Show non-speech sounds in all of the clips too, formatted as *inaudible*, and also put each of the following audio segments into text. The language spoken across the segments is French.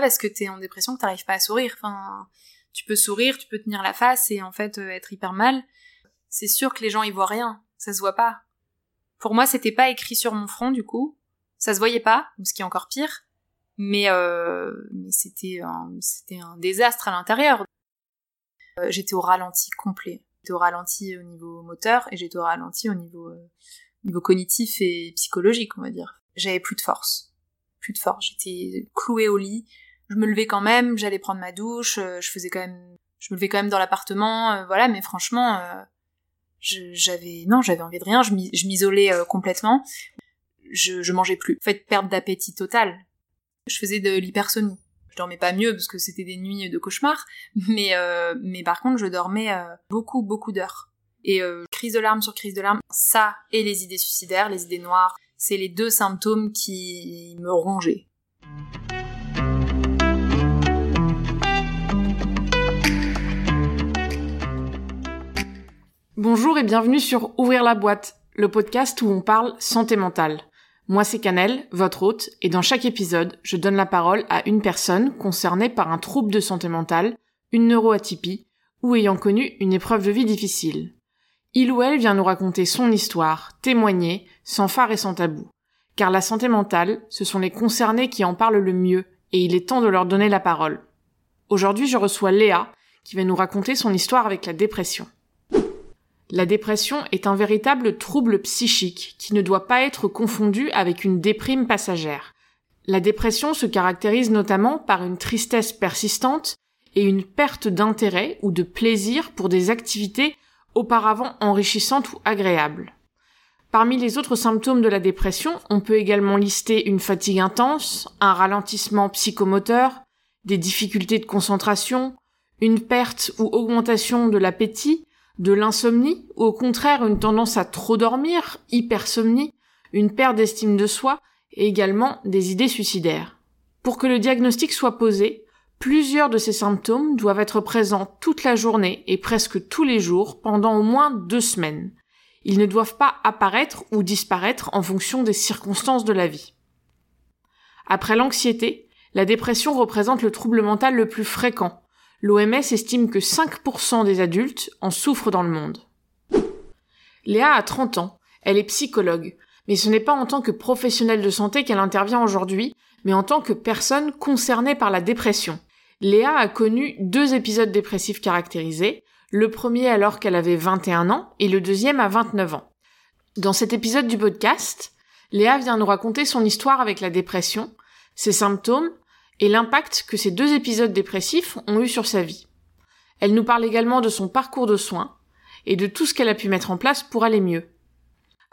parce que t'es en dépression que t'arrives pas à sourire. Enfin, tu peux sourire, tu peux tenir la face et en fait euh, être hyper mal. C'est sûr que les gens y voient rien, ça se voit pas. Pour moi, c'était pas écrit sur mon front du coup, ça se voyait pas, ce qui est encore pire. Mais, euh, c'était un, c'était un désastre à l'intérieur. Euh, j'étais au ralenti complet. J'étais au ralenti au niveau moteur et j'étais au ralenti au niveau cognitif et psychologique, on va dire. J'avais plus de force. Plus de force. J'étais clouée au lit. Je me levais quand même, j'allais prendre ma douche, euh, je faisais quand même, je me levais quand même dans l'appartement, euh, voilà, mais franchement, j'avais, non, j'avais envie de rien, je m'isolais complètement. Je, je mangeais plus. En fait, perte d'appétit total. Je faisais de l'hypersonie je dormais pas mieux parce que c'était des nuits de cauchemar, *laughs* mais euh, mais par contre je dormais euh, beaucoup beaucoup d'heures. Et euh, crise de larmes sur crise de larmes, ça et les idées suicidaires, les idées noires, c'est les deux symptômes qui me rongeaient. Bonjour et bienvenue sur Ouvrir la boîte, le podcast où on parle santé mentale. Moi, c'est Canel, votre hôte, et dans chaque épisode, je donne la parole à une personne concernée par un trouble de santé mentale, une neuroatypie, ou ayant connu une épreuve de vie difficile. Il ou elle vient nous raconter son histoire, témoigner, sans phare et sans tabou. Car la santé mentale, ce sont les concernés qui en parlent le mieux, et il est temps de leur donner la parole. Aujourd'hui, je reçois Léa, qui va nous raconter son histoire avec la dépression. La dépression est un véritable trouble psychique qui ne doit pas être confondu avec une déprime passagère. La dépression se caractérise notamment par une tristesse persistante et une perte d'intérêt ou de plaisir pour des activités auparavant enrichissantes ou agréables. Parmi les autres symptômes de la dépression, on peut également lister une fatigue intense, un ralentissement psychomoteur, des difficultés de concentration, une perte ou augmentation de l'appétit, de l'insomnie, ou au contraire une tendance à trop dormir, hypersomnie, une perte d'estime de soi, et également des idées suicidaires. Pour que le diagnostic soit posé, plusieurs de ces symptômes doivent être présents toute la journée et presque tous les jours pendant au moins deux semaines. Ils ne doivent pas apparaître ou disparaître en fonction des circonstances de la vie. Après l'anxiété, la dépression représente le trouble mental le plus fréquent, L'OMS estime que 5% des adultes en souffrent dans le monde. Léa a 30 ans, elle est psychologue, mais ce n'est pas en tant que professionnelle de santé qu'elle intervient aujourd'hui, mais en tant que personne concernée par la dépression. Léa a connu deux épisodes dépressifs caractérisés, le premier alors qu'elle avait 21 ans et le deuxième à 29 ans. Dans cet épisode du podcast, Léa vient nous raconter son histoire avec la dépression, ses symptômes, et l'impact que ces deux épisodes dépressifs ont eu sur sa vie. Elle nous parle également de son parcours de soins et de tout ce qu'elle a pu mettre en place pour aller mieux.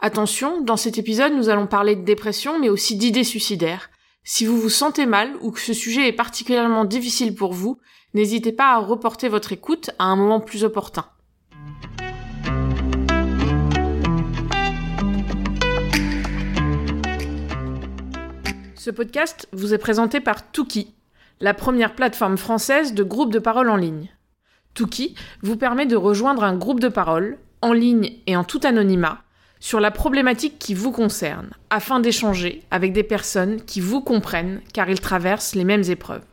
Attention, dans cet épisode, nous allons parler de dépression, mais aussi d'idées suicidaires. Si vous vous sentez mal ou que ce sujet est particulièrement difficile pour vous, n'hésitez pas à reporter votre écoute à un moment plus opportun. Ce podcast vous est présenté par Tuki, la première plateforme française de groupe de parole en ligne. Tuki vous permet de rejoindre un groupe de parole, en ligne et en tout anonymat, sur la problématique qui vous concerne, afin d'échanger avec des personnes qui vous comprennent car ils traversent les mêmes épreuves.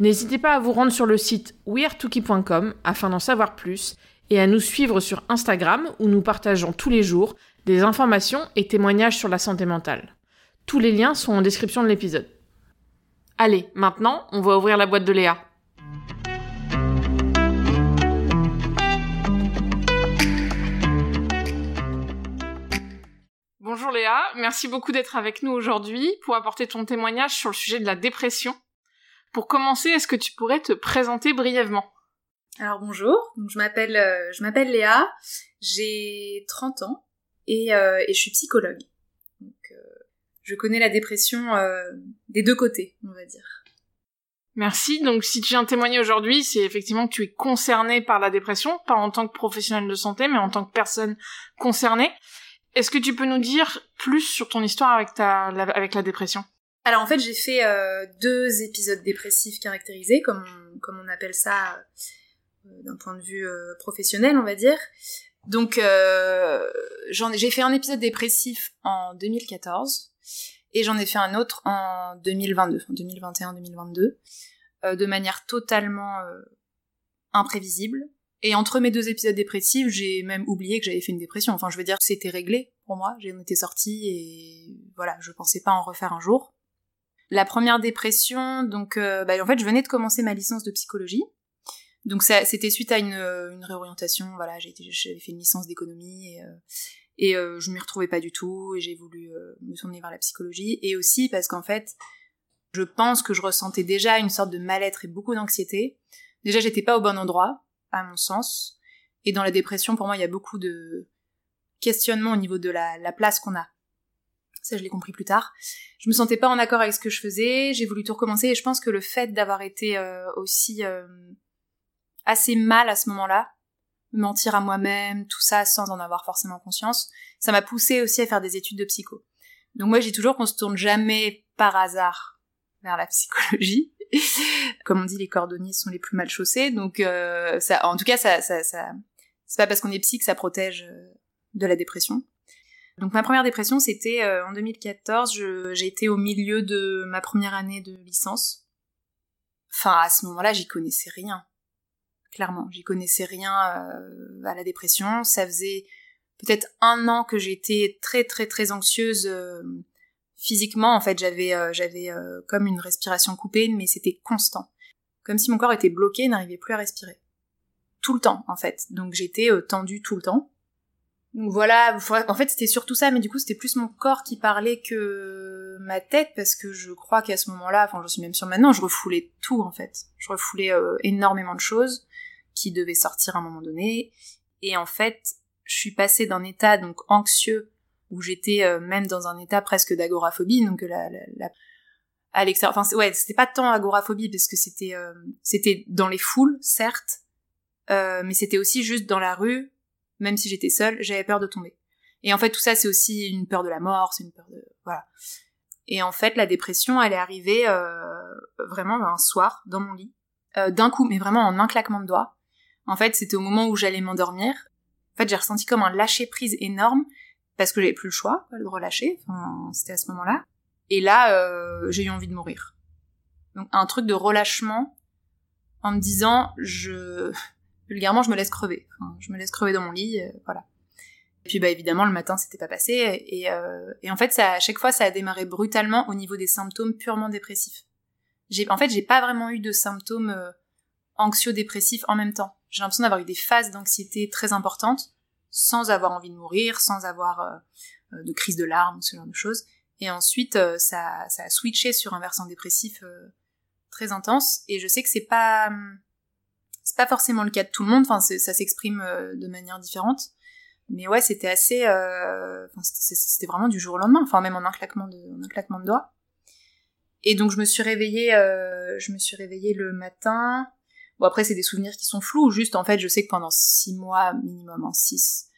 N'hésitez pas à vous rendre sur le site weartuki.com afin d'en savoir plus et à nous suivre sur Instagram où nous partageons tous les jours des informations et témoignages sur la santé mentale. Tous les liens sont en description de l'épisode. Allez, maintenant, on va ouvrir la boîte de Léa. Bonjour Léa, merci beaucoup d'être avec nous aujourd'hui pour apporter ton témoignage sur le sujet de la dépression. Pour commencer, est-ce que tu pourrais te présenter brièvement? Alors bonjour, je m'appelle euh, je m'appelle Léa, j'ai 30 ans euh, et je suis psychologue je connais la dépression euh, des deux côtés, on va dire. Merci. Donc, si tu viens témoigner aujourd'hui, c'est effectivement que tu es concerné par la dépression, pas en tant que professionnel de santé, mais en tant que personne concernée. Est-ce que tu peux nous dire plus sur ton histoire avec ta, la, avec la dépression? Alors en fait, j'ai fait euh, deux épisodes dépressifs caractérisés, comme on, comme on appelle ça euh, d'un point de vue professionnel, on va dire. Donc, j'ai fait un épisode dépressif en 2014 Et j'en ai fait un autre en 2022, en 2021-2022, euh, de manière totalement euh, imprévisible. Et entre mes deux épisodes dépressifs, j'ai même oublié que j'avais fait une dépression. Enfin, je veux dire, c'était réglé pour moi. J'en étais sortie et voilà, je pensais pas en refaire un jour. La première dépression, donc, euh, bah, en fait, je venais de commencer ma licence de psychologie. Donc c'était suite à une, réorientation. Voilà, j'avais fait une licence d'économie et, et euh, je m'y retrouvais pas du tout et j'ai voulu euh, me tourner vers la psychologie. Et aussi parce qu'en fait je pense que je ressentais déjà une sorte de mal-être et beaucoup d'anxiété. Déjà j'étais pas au bon endroit à mon sens. Et dans la dépression pour moi il y a beaucoup de questionnements au niveau de la, la place qu'on a. Ça je l'ai compris plus tard. Je me sentais pas en accord avec ce que je faisais. J'ai voulu tout recommencer. Et je pense que le fait d'avoir été euh, aussi assez mal à ce moment-là mentir à moi-même, tout ça sans en avoir forcément conscience, ça m'a poussé aussi à faire des études de psycho. Donc moi j'ai toujours qu'on se tourne jamais par hasard vers la psychologie. *laughs* Comme on dit, les cordonniers sont les plus mal chaussés, donc euh, ça, en tout cas ça, ça, ça c'est pas parce qu'on est psy que ça protège euh, de la dépression. Donc ma première dépression c'était euh, en 2014, j'ai été au milieu de ma première année de licence. Enfin à ce moment-là j'y connaissais rien clairement. J'y connaissais rien euh, à la dépression. Ça faisait peut-être un an que j'étais très très très anxieuse euh, physiquement. En fait, j'avais euh, j'avais comme une respiration coupée, mais c'était constant, comme si mon corps était bloqué, n'arrivait plus à respirer, tout le temps en fait. Donc j'étais tendue tout le temps. Donc voilà, en fait c'était surtout ça, mais du coup c'était plus mon corps qui parlait que ma tête, parce que je crois qu'à ce moment-là, enfin je suis même sûre maintenant, je refoulais tout en fait. Je refoulais énormément de choses qui devait sortir à un moment donné. Et en fait, je suis passée d'un état donc anxieux où j'étais euh, même dans un état presque d'agoraphobie, donc la, à l'extérieur. Enfin, ouais, c'était pas tant agoraphobie parce que c'était euh, c'était dans les foules, certes, euh, mais c'était aussi juste dans la rue, même si j'étais seule, j'avais peur de tomber. Et en fait, tout ça, c'est aussi une peur de la mort, c'est une peur de voilà. Et en fait, la dépression, elle est arrivée vraiment un soir dans mon lit, d'un coup, mais vraiment en un claquement de doigts. En fait, c'était au moment où j'allais m'endormir. En fait, j'ai ressenti comme un lâcher prise énorme parce que j'avais plus le choix de relâcher. Enfin, c'était à ce moment-là. Et là, euh, j'ai eu envie de mourir. Donc un truc de relâchement en me disant, je vulgairement, je me laisse crever. Enfin, je me laisse crever dans mon lit, euh, voilà. Et puis bah évidemment le matin c'était pas passé et, euh, et en fait ça à chaque fois ça a démarré brutalement au niveau des symptômes purement dépressifs. J'ai en fait j'ai pas vraiment eu de symptômes euh, anxio-dépressifs en même temps. J'ai l'impression d'avoir eu des phases d'anxiété très importantes, sans avoir envie de mourir, sans avoir euh, euh, de crise de larmes, ce genre de choses. Et ensuite, euh, ça, ça a switché sur un versant dépressif très intense. Et je sais que c'est pas, c'est pas forcément le cas de tout le monde. Enfin, ça s'exprime de manière différente. Mais ouais, c'était assez, c'était vraiment du jour au lendemain. Enfin, même en un claquement de, en un claquement de doigts. Et donc je me suis réveillée, je me suis réveillée le matin. Bon après c'est des souvenirs qui sont flous, juste en fait je sais que pendant six mois minimum, en six,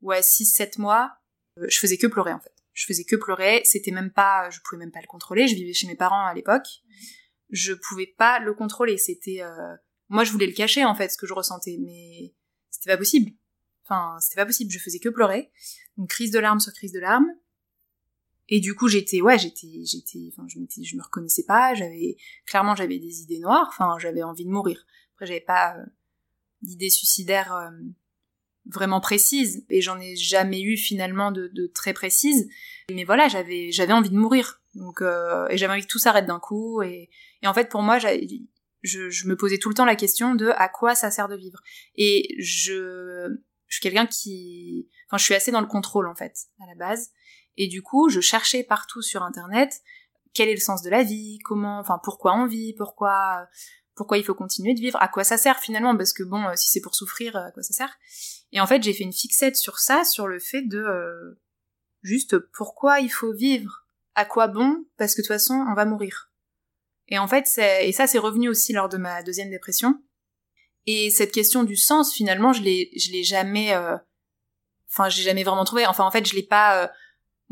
ouais six sept mois, euh, je faisais que pleurer en fait. Je faisais que pleurer, c'était même pas, je pouvais même pas le contrôler. Je vivais chez mes parents à l'époque, je pouvais pas le contrôler. C'était, euh, moi je voulais le cacher en fait ce que je ressentais, mais c'était pas possible. Enfin c'était pas possible, je faisais que pleurer. Une crise de larmes sur crise de larmes. Et du coup, j'étais, ouais, j'étais, j'étais, enfin, je je me reconnaissais pas. J'avais, clairement, j'avais des idées noires. Enfin, j'avais envie de mourir. Après, j'avais pas euh, d'idées suicidaires euh, vraiment précises. Et j'en ai jamais eu finalement de, de, très précises. Mais voilà, j'avais, j'avais envie de mourir. Donc, euh, et j'avais envie que tout s'arrête d'un coup. Et, et en fait, pour moi, je, je me posais tout le temps la question de à quoi ça sert de vivre. Et je, je suis quelqu'un qui, enfin, je suis assez dans le contrôle en fait à la base. Et du coup, je cherchais partout sur internet quel est le sens de la vie, comment, enfin pourquoi on vit, pourquoi pourquoi il faut continuer de vivre, à quoi ça sert finalement, parce que bon, si c'est pour souffrir, à quoi ça sert Et en fait, j'ai fait une fixette sur ça, sur le fait de euh, juste pourquoi il faut vivre, à quoi bon, parce que de toute façon, on va mourir. Et en fait, et ça, c'est revenu aussi lors de ma deuxième dépression. Et cette question du sens, finalement, je l'ai, je l'ai jamais, euh, enfin, j'ai jamais vraiment trouvé. Enfin, en fait, je l'ai pas euh,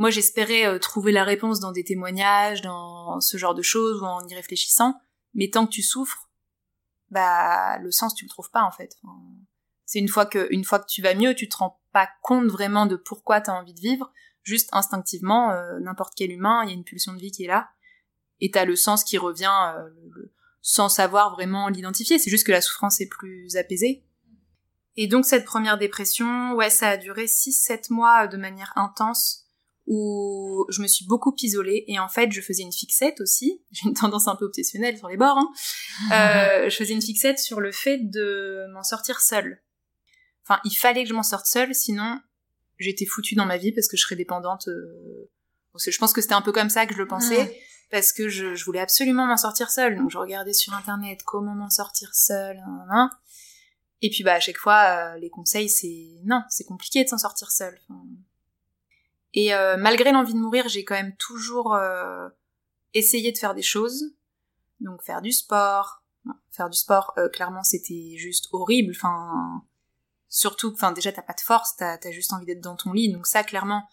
moi, j'espérais euh, trouver la réponse dans des témoignages, dans ce genre de choses, ou en y réfléchissant. Mais tant que tu souffres, bah le sens tu le trouves pas en fait. c'est une fois que une fois que tu vas mieux, tu te rends pas compte vraiment de pourquoi tu as envie de vivre. juste instinctivement, n'importe quel humain, il y a une pulsion de vie qui est là, et t'as le sens qui revient sans savoir vraiment l'identifier. C'est juste que la souffrance est plus apaisée. Et donc cette première dépression, ouais, ça a duré 6-7 mois de manière intense où je me suis beaucoup isolée et en fait je faisais une fixette aussi, *laughs* j'ai une tendance un peu obsessionnelle sur les bords, hein. *laughs* euh, je faisais une fixette sur le fait de m'en sortir seule. Enfin, il fallait que je m'en sorte seule, sinon j'étais foutue dans ma vie parce que je serais dépendante. Euh... Je pense que c'était un peu comme ça que je le pensais, parce que je, je voulais absolument m'en sortir seule. Donc je regardais sur internet comment m'en sortir seule. Hein, et puis bah à chaque fois, euh, les conseils c'est non, c'est compliqué de s'en sortir seule. Et euh, malgré l'envie de mourir, j'ai quand même toujours euh, essayé de faire des choses. Donc faire du sport. faire du sport, euh, clairement, c'était juste horrible. Enfin, surtout, enfin déjà t'as pas de force, t'as as juste envie d'être dans ton lit. Donc ça, clairement,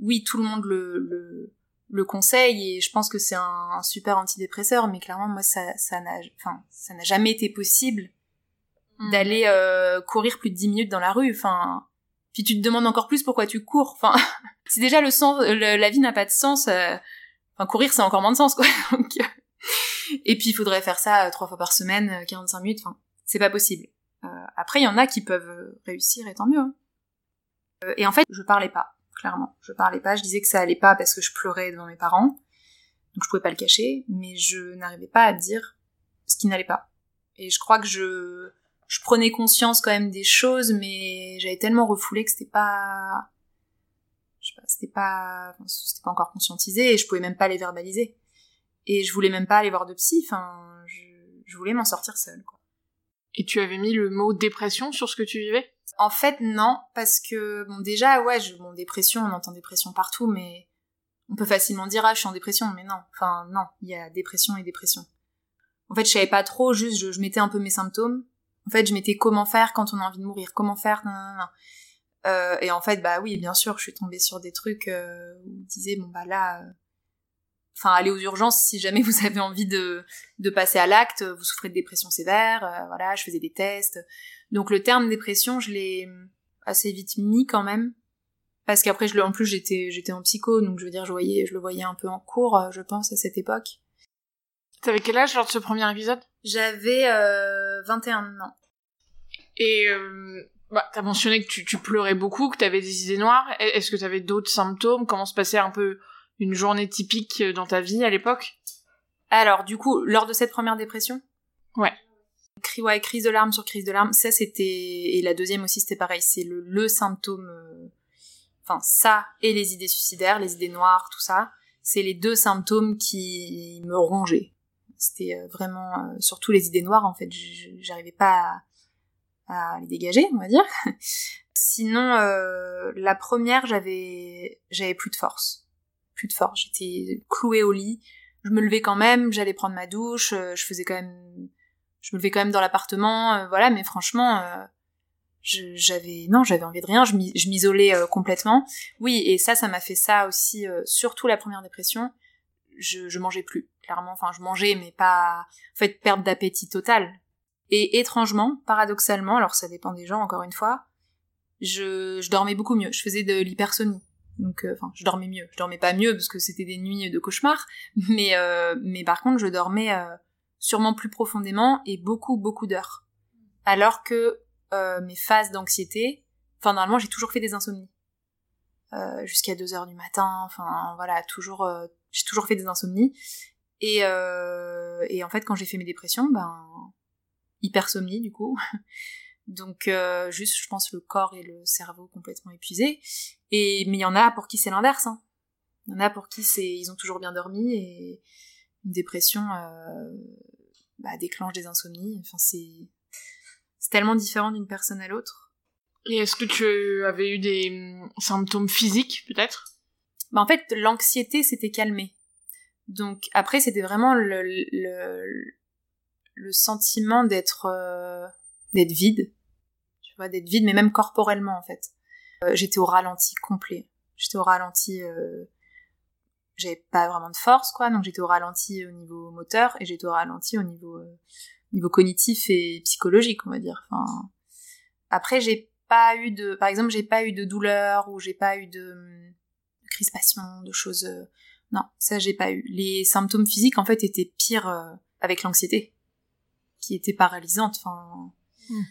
oui, tout le monde le, le, le conseille et je pense que c'est un, super antidépresseur. Mais clairement, moi, ça, ça n'a, enfin, ça n'a jamais été possible mmh. d'aller courir plus de 10 minutes dans la rue. Enfin, puis tu te demandes encore plus pourquoi tu cours. Enfin, *laughs* si déjà le sens, la vie n'a pas de sens, euh, enfin courir c'est encore moins de sens quoi. *laughs* Donc, euh, et puis il faudrait faire ça euh, trois fois par semaine, 45 minutes. Enfin, c'est pas possible. après il y en a qui peuvent réussir et tant mieux. Hein. et en fait je parlais pas, clairement. Je parlais pas. Je disais que ça allait pas parce que je pleurais devant mes parents, donc je pouvais pas le cacher. Mais je n'arrivais pas à dire ce qui n'allait pas. Et je crois que je je prenais conscience quand même des choses, mais j'avais tellement refoulé que c'était pas, je sais pas, c'était pas, c'était pas encore conscientisé et je pouvais même pas les verbaliser. Et je voulais même pas aller voir de psy. Enfin, je, je voulais m'en sortir seule, quoi. Et tu avais mis le mot dépression sur ce que tu vivais? En fait, non, parce que bon, déjà, ouais, je, bon, dépression, on entend dépression partout, mais on peut facilement dire ah, je suis en dépression, mais non. Enfin, non, il y a dépression et dépression. En fait, je savais pas trop, juste je, je mettais un peu mes symptômes en fait, je m'étais comment faire quand on a envie de mourir, comment faire, euh, et en fait, bah oui, bien sûr, je suis tombée sur des trucs euh, où on disait bon bah là, euh, enfin, allez aux urgences si jamais *laughs* vous avez envie de de passer à l'acte, vous souffrez de dépression sévère, euh, voilà, je faisais des tests. Donc le terme dépression, je l'ai assez vite mis quand même, parce qu'après, je en plus j'étais j'étais en psycho, donc je veux dire, je voyais, je le voyais un peu en cours, je pense à cette époque. T'avais quel âge lors de ce premier épisode? J'avais euh, 21 ans. Et euh, bah, t'as mentionné que tu, tu pleurais beaucoup, que t'avais des idées noires. Est-ce que t'avais d'autres symptômes? Comment se passait un peu une journée typique dans ta vie à l'époque? Alors, du coup, lors de cette première dépression? Ouais. Cri, ouais, crise de larmes sur crise de larmes, ça c'était... Et la deuxième aussi, c'était pareil, c'est le, le symptôme... Euh, enfin, ça et les idées suicidaires, les idées noires, tout ça, c'est les deux symptômes qui me rongeaient. C'était euh, vraiment euh, surtout les idées noires en fait. J'arrivais pas à, les dégager, on va dire. *laughs* Sinon, euh, la première, j'avais j'avais plus de force, plus de force. J'étais clouée au lit. Je me levais quand même, j'allais prendre ma douche, je faisais quand même, je me levais quand même dans l'appartement, voilà. Mais franchement, j'avais non j'avais envie de rien je m'isolais complètement oui et ça ça m'a fait ça aussi surtout la première dépression je, mangeais plus clairement. Enfin, je mangeais, mais pas. En fait, perte d'appétit total. Et étrangement, paradoxalement, alors ça dépend des gens, encore une fois, je, je dormais beaucoup mieux. Je faisais de l'hypersonie. Donc, euh, enfin, je dormais mieux. Je dormais pas mieux parce que c'était des nuits de cauchemar, mais euh, mais par contre, je dormais euh, sûrement plus profondément et beaucoup beaucoup d'heures. Alors que mes phases d'anxiété, enfin normalement, j'ai toujours fait des insomnies. jusqu'à 2 heures du matin, enfin voilà, toujours j'ai toujours fait des insomnies et, euh, et en fait, quand j'ai fait mes dépressions, ben, hypersomnie du coup. *laughs* Donc euh, juste, je pense, le corps et le cerveau complètement épuisés. Et mais il y en a pour qui c'est l'inverse. Hein. Il y en a pour qui c'est, ils ont toujours bien dormi et une dépression euh, bah, déclenche des insomnies. Enfin, c'est tellement différent d'une personne à l'autre. Et est-ce que tu avais eu des hum, symptômes physiques peut-être? Bah en fait, l'anxiété s'était calmée. Donc après, c'était vraiment le, le, le sentiment d'être euh, vide, tu vois, d'être vide, mais même corporellement en fait. Euh, j'étais au ralenti complet. J'étais au ralenti. Euh, j'avais pas vraiment de force quoi, donc j'étais au ralenti au niveau moteur et j'étais au ralenti au niveau euh, niveau cognitif et psychologique, on va dire. Enfin, après j'ai pas eu de, par exemple, j'ai pas eu de douleur ou j'ai pas eu de de choses. euh, Non, ça j'ai pas eu. Les symptômes physiques en fait étaient pires euh, avec l'anxiété, qui était paralysante. Enfin, Hmm.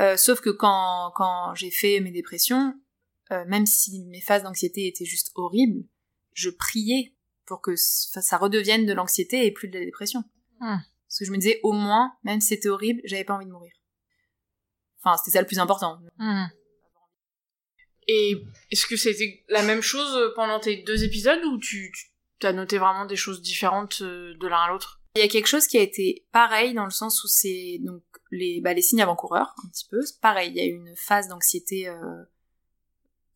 euh, sauf que quand quand j'ai fait mes dépressions, euh, même si mes phases d'anxiété étaient juste horribles, je priais pour que ça ça redevienne de l'anxiété et plus de la dépression. Hmm. Parce que je me disais au moins, même si c'était horrible, j'avais pas envie de mourir. Enfin, c'était ça le plus important. Hmm. Et est-ce que c'était la même chose pendant tes deux épisodes ou tu, tu as noté vraiment des choses différentes euh, de l'un à l'autre? Il y a quelque chose qui a été pareil dans le sens où c'est donc les bah, les signes avant-coureurs un petit peu. Pareil, il y a eu une phase d'anxiété euh,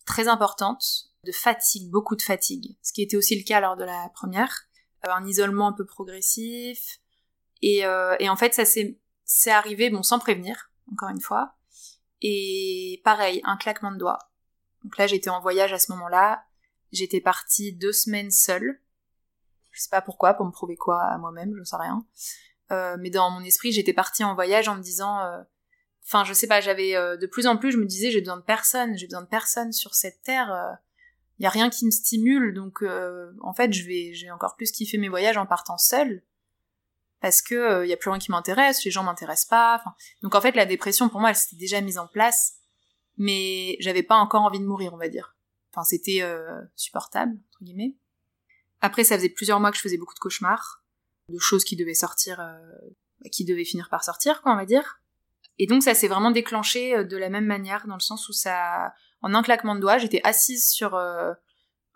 très importante, de fatigue, beaucoup de fatigue, ce qui était aussi le cas lors de la première, Euh, un isolement un peu progressif. Et euh, et en fait ça s'est arrivé bon sans prévenir encore une fois. Et pareil un claquement de doigts. Donc là j'étais en voyage à ce moment-là, j'étais partie deux semaines seule je sais pas pourquoi, pour me prouver quoi à moi-même, je sais rien. Euh, mais dans mon esprit, j'étais partie en voyage en me disant, euh, enfin, je sais pas, j'avais euh, de plus en plus, je me disais, j'ai besoin de personne, j'ai besoin de personne sur cette terre. Il y a rien qui me stimule, donc euh, en fait, je vais, j'ai encore plus kiffé mes voyages en partant seule, parce que euh, y a plus rien qui m'intéresse, les gens m'intéressent pas. Donc en fait, la dépression pour moi, elle s'était déjà mise en place, mais j'avais pas encore envie de mourir, on va dire. Enfin, c'était euh, supportable entre guillemets. Après, ça faisait plusieurs mois que je faisais beaucoup de cauchemars, de choses qui devaient sortir, euh, qui devaient finir par sortir, quoi, on va dire. Et donc, ça s'est vraiment déclenché euh, de la même manière, dans le sens où ça, en un claquement de doigts, j'étais assise sur euh, euh,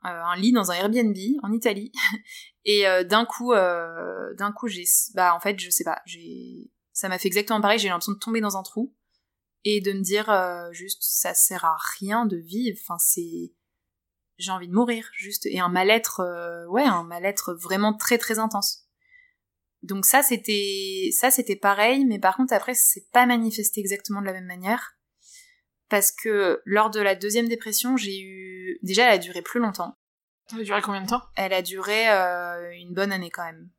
un lit dans un Airbnb en Italie, *laughs* et euh, d'un coup, d'un coup, j'ai, bah, en fait, je sais pas, j'ai, ça m'a fait exactement pareil. J'ai l'impression de tomber dans un trou et de me dire euh, juste, ça sert à rien de vivre. Enfin, c'est j'ai envie de mourir juste. Et un mal-être euh, ouais un mal-être vraiment très très intense. Donc ça c'était ça c'était pareil. Mais par contre après c'est pas manifesté exactement de la même manière. Parce que lors de la deuxième dépression j'ai eu déjà elle a duré plus longtemps. Ça a duré combien de temps? Elle a duré euh, une bonne année quand même.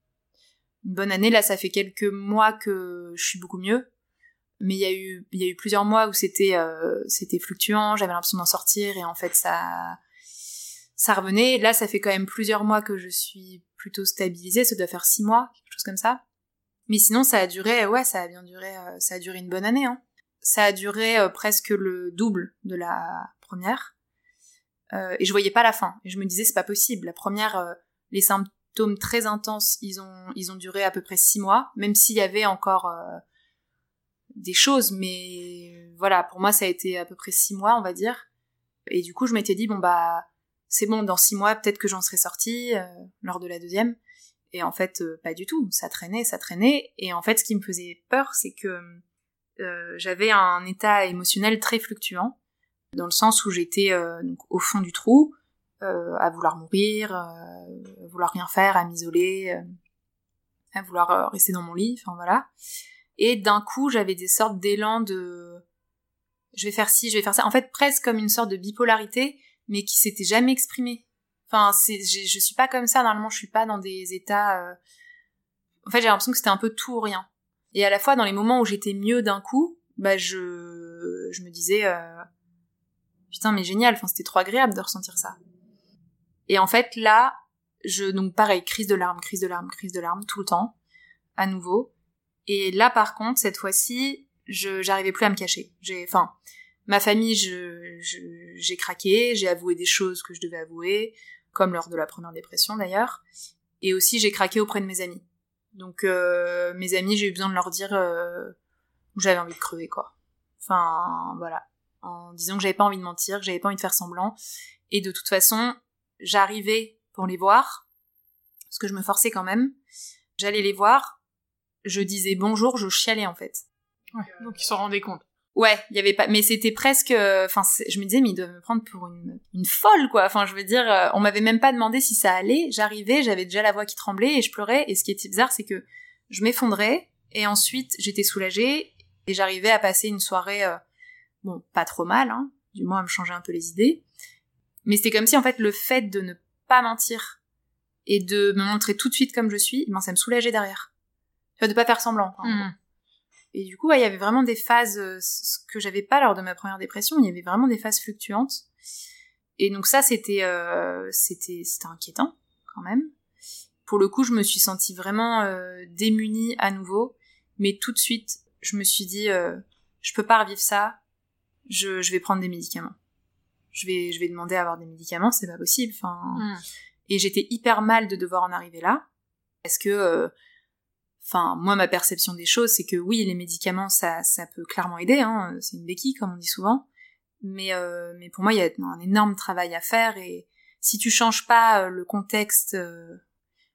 Une bonne année. Là ça fait quelques mois que je suis beaucoup mieux mais il y a eu il y a eu plusieurs mois où c'était euh, c'était fluctuant j'avais l'impression d'en sortir et en fait ça ça revenait. Là, ça fait quand même plusieurs mois que je suis plutôt stabilisée. Ça doit faire six mois, quelque chose comme ça. Mais sinon, ça a duré, ouais, ça a bien duré, euh, ça a duré une bonne année. Hein. Ça a duré euh, presque le double de la première. Et je voyais pas la fin. Et je me disais, c'est pas possible. La première, les symptômes très intenses, ils ont, ils ont duré à peu près six mois, même s'il y avait encore des choses. Mais voilà, pour moi, ça a été à peu près six mois, on va dire. Et du coup, je m'étais dit, bon bah c'est bon, dans six mois, peut-être que j'en serais sortie euh, lors de la deuxième. Et en fait, euh, pas du tout. Ça traînait, ça traînait. Et en fait, ce qui me faisait peur, c'est que euh, j'avais un état émotionnel très fluctuant, dans le sens où j'étais euh, au fond du trou, euh, à vouloir mourir, à vouloir rien faire, à m'isoler, à vouloir rester dans mon lit, enfin voilà. Et d'un coup, j'avais des sortes d'élan de je vais faire ci, je vais faire ça. En fait, presque comme une sorte de bipolarité mais qui s'était jamais exprimé. Enfin, c'est, je, je suis pas comme ça, normalement, je suis pas dans des états... euh, En fait, j'ai l'impression que c'était un peu tout ou rien. Et à la fois, dans les moments où j'étais mieux d'un coup, bah, je, je me disais... euh, Putain, mais génial, enfin, c'était trop agréable de ressentir ça. Et en fait, là, je... Donc, pareil, crise de larmes, crise de larmes, crise de larmes, tout le temps, à nouveau. Et là, par contre, cette fois-ci, je j'arrivais plus à me cacher. J'ai... Enfin ma famille, je, j'ai craqué, j'ai avoué des choses que je devais avouer, comme lors de la première dépression d'ailleurs. Et aussi, j'ai craqué auprès de mes amis. Donc, euh, mes amis, j'ai eu besoin de leur dire euh, que j'avais envie de crever, quoi. Enfin, voilà. En disant que j'avais pas envie de mentir, que j'avais pas envie de faire semblant. Et de toute façon, j'arrivais pour les voir, parce que je me forçais quand même. J'allais les voir, je disais bonjour, je chialais en fait. Ouais, donc ils s'en rendaient compte. Ouais, il y avait pas, mais c'était presque, enfin, je me disais, mais il doit me prendre pour une, une folle, quoi. Enfin, je veux dire, euh, on m'avait même pas demandé si ça allait. J'arrivais, j'avais déjà la voix qui tremblait et je pleurais. Et ce qui était bizarre, c'est que je m'effondrais et ensuite j'étais soulagée et j'arrivais à passer une soirée, euh, bon, pas trop mal, hein, du moins à me changer un peu les idées. Mais c'était comme si en fait le fait de ne pas mentir et de me montrer tout de suite comme je suis, ben ça me soulageait derrière. De pas faire semblant. Mmh. Et du coup, ouais, il y avait vraiment des phases euh, ce que j'avais pas lors de ma première dépression. Il y avait vraiment des phases fluctuantes. Et donc ça, c'était euh, c'était c'était inquiétant quand même. Pour le coup, je me suis sentie vraiment euh, démunie à nouveau, mais tout de suite, je me suis dit, euh, je peux pas revivre ça. Je, je vais prendre des médicaments. Je vais je vais demander à avoir des médicaments, c'est pas possible. Enfin, Mm. et j'étais hyper mal de devoir en arriver là, parce que, euh, enfin, moi, ma perception des choses, c'est que oui, les médicaments, ça ça peut clairement aider. Hein, c'est une béquille, comme on dit souvent mais euh, mais pour moi il y a un énorme travail à faire et si tu changes pas euh, le contexte euh,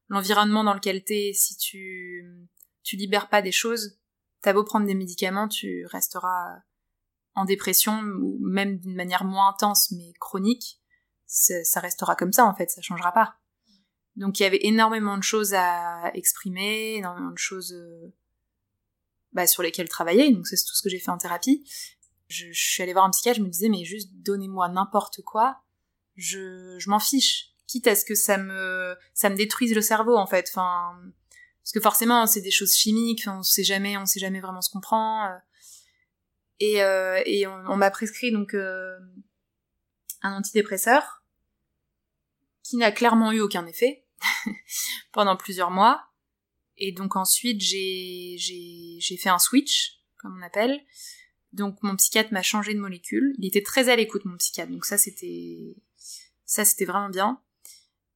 l'environnement dans lequel t'es si tu tu libères pas des choses t'as beau prendre des médicaments tu resteras en dépression ou même d'une manière moins intense mais chronique ça restera comme ça en fait ça changera pas donc il y avait énormément de choses à exprimer énormément de choses euh, bah, sur lesquelles travailler donc c'est tout ce que j'ai fait en thérapie je, suis allée voir un psychiatre, je me disais, mais juste donnez-moi n'importe quoi, je, je m'en fiche. Quitte à ce que ça me, ça me détruise le cerveau, en fait. Enfin, parce que forcément, c'est des choses chimiques, on sait jamais, on sait jamais vraiment ce qu'on prend. Et, euh, et on, on m'a prescrit donc euh, un antidépresseur qui n'a clairement eu aucun effet *laughs* pendant plusieurs mois. Et donc ensuite, j'ai, fait un switch, comme on appelle. Donc mon psychiatre m'a changé de molécule. Il était très à l'écoute mon psychiatre, donc ça c'était ça c'était vraiment bien.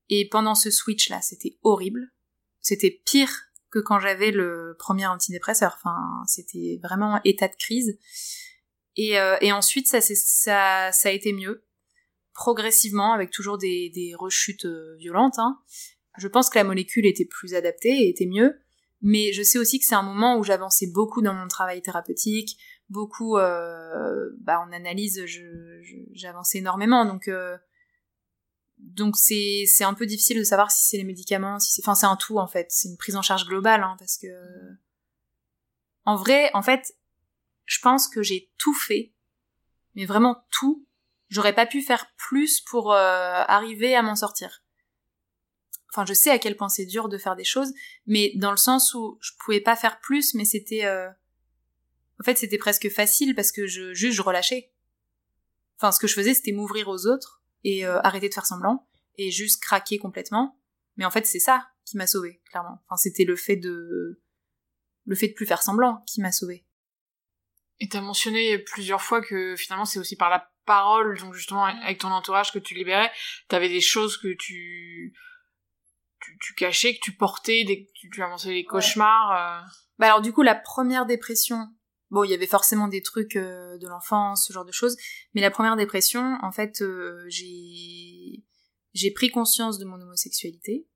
Et pendant ce switch là, c'était horrible. C'était pire que quand j'avais le premier antidépresseur. Enfin, c'était vraiment état de crise. Et, euh, et ensuite ça ça ça a été mieux progressivement avec toujours des des rechutes euh, violentes. Hein. Je pense que la molécule était plus adaptée et était mieux. Mais je sais aussi que c'est un moment où j'avançais beaucoup dans mon travail thérapeutique, beaucoup euh, bah, en analyse j'avançais énormément donc euh, donc c'est c'est un peu difficile de savoir si c'est les médicaments si c'est enfin c'est un tout en fait c'est une prise en charge globale hein, parce que en vrai en fait je pense que j'ai tout fait mais vraiment tout j'aurais pas pu faire plus pour euh, arriver à m'en sortir enfin je sais à quel point c'est dur de faire des choses mais dans le sens où je pouvais pas faire plus mais c'était euh, en fait, c'était presque facile parce que je juste je relâchais. Enfin, ce que je faisais, c'était m'ouvrir aux autres et euh, arrêter de faire semblant et juste craquer complètement. Mais en fait, c'est ça qui m'a sauvée, clairement. Enfin, c'était le fait de le fait de plus faire semblant qui m'a sauvée. Et t'as mentionné plusieurs fois que finalement c'est aussi par la parole, donc justement avec ton entourage que tu libérais, t'avais des choses que tu tu, tu cachais, que tu portais, des, tu, tu mentionné les cauchemars. euh. Bah alors du coup, la première dépression, bon, il y avait forcément des trucs euh, de l'enfance, ce genre de choses, mais la première dépression, en fait, euh, j'ai j'ai pris conscience de mon homosexualité.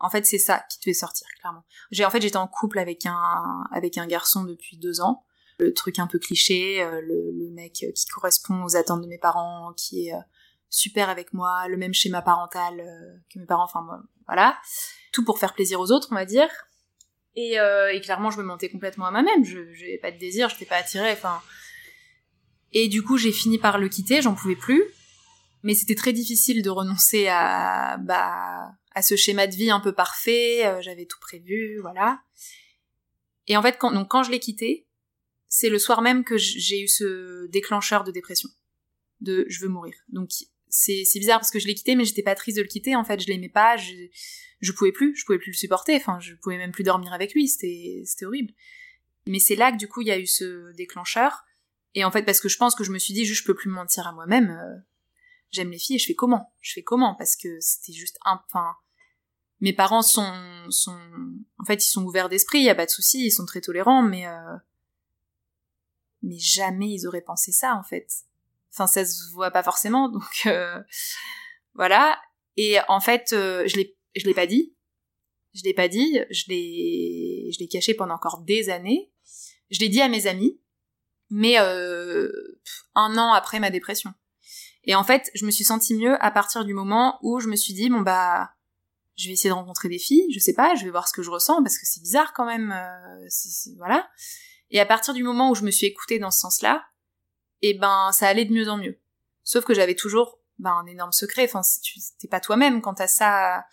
En fait, c'est ça qui devait sortir, clairement. J'ai en fait, j'étais en couple avec un avec un garçon depuis deux ans. Le truc un peu cliché, euh, le, le mec qui correspond aux attentes de mes parents, qui est euh, super avec moi, le même schéma parental euh, que mes parents, enfin voilà. Tout pour faire plaisir aux autres, on va dire. Et, euh, et clairement, je me mentais complètement à moi-même. Je n'avais pas de désir, je n'étais pas attirée. Enfin, et du coup, j'ai fini par le quitter. J'en pouvais plus. Mais c'était très difficile de renoncer à bah à ce schéma de vie un peu parfait. Euh, J'avais tout prévu, voilà. Et en fait, quand donc quand je l'ai quitté, c'est le soir même que j'ai eu ce déclencheur de dépression, de je veux mourir. Donc c'est bizarre parce que je l'ai quitté, mais j'étais pas triste de le quitter. En fait, je l'aimais pas. Je, je pouvais plus, je pouvais plus le supporter. Enfin, je pouvais même plus dormir avec lui. C'était, horrible. Mais c'est là que du coup, il y a eu ce déclencheur. Et en fait, parce que je pense que je me suis dit, juste, je peux plus me mentir à moi-même. euh, j'aime les filles et je fais comment? Je fais comment? Parce que c'était juste un, enfin, mes parents sont, sont, en fait, ils sont ouverts d'esprit. Il y a pas de souci, ils sont très tolérants, mais, euh, mais jamais ils auraient pensé ça, en fait. Enfin, ça se voit pas forcément, *laughs* donc euh, voilà. Et en fait, euh, je l'ai je l'ai pas dit. Je l'ai pas dit, je l'ai je l'ai caché pendant encore des années. Je l'ai dit à mes amis, mais euh, un an après ma dépression. Et en fait, je me suis sentie mieux à partir du moment où je me suis dit bon bah je vais essayer de rencontrer des filles, je sais pas, je vais voir ce que je ressens parce que c'est bizarre quand même, voilà. Et à partir du moment où je me suis écoutée dans ce sens-là, et ben ça allait de mieux en mieux. Sauf que j'avais toujours ben, un énorme secret. Enfin, si tu t'es pas toi-même quand t'as ça.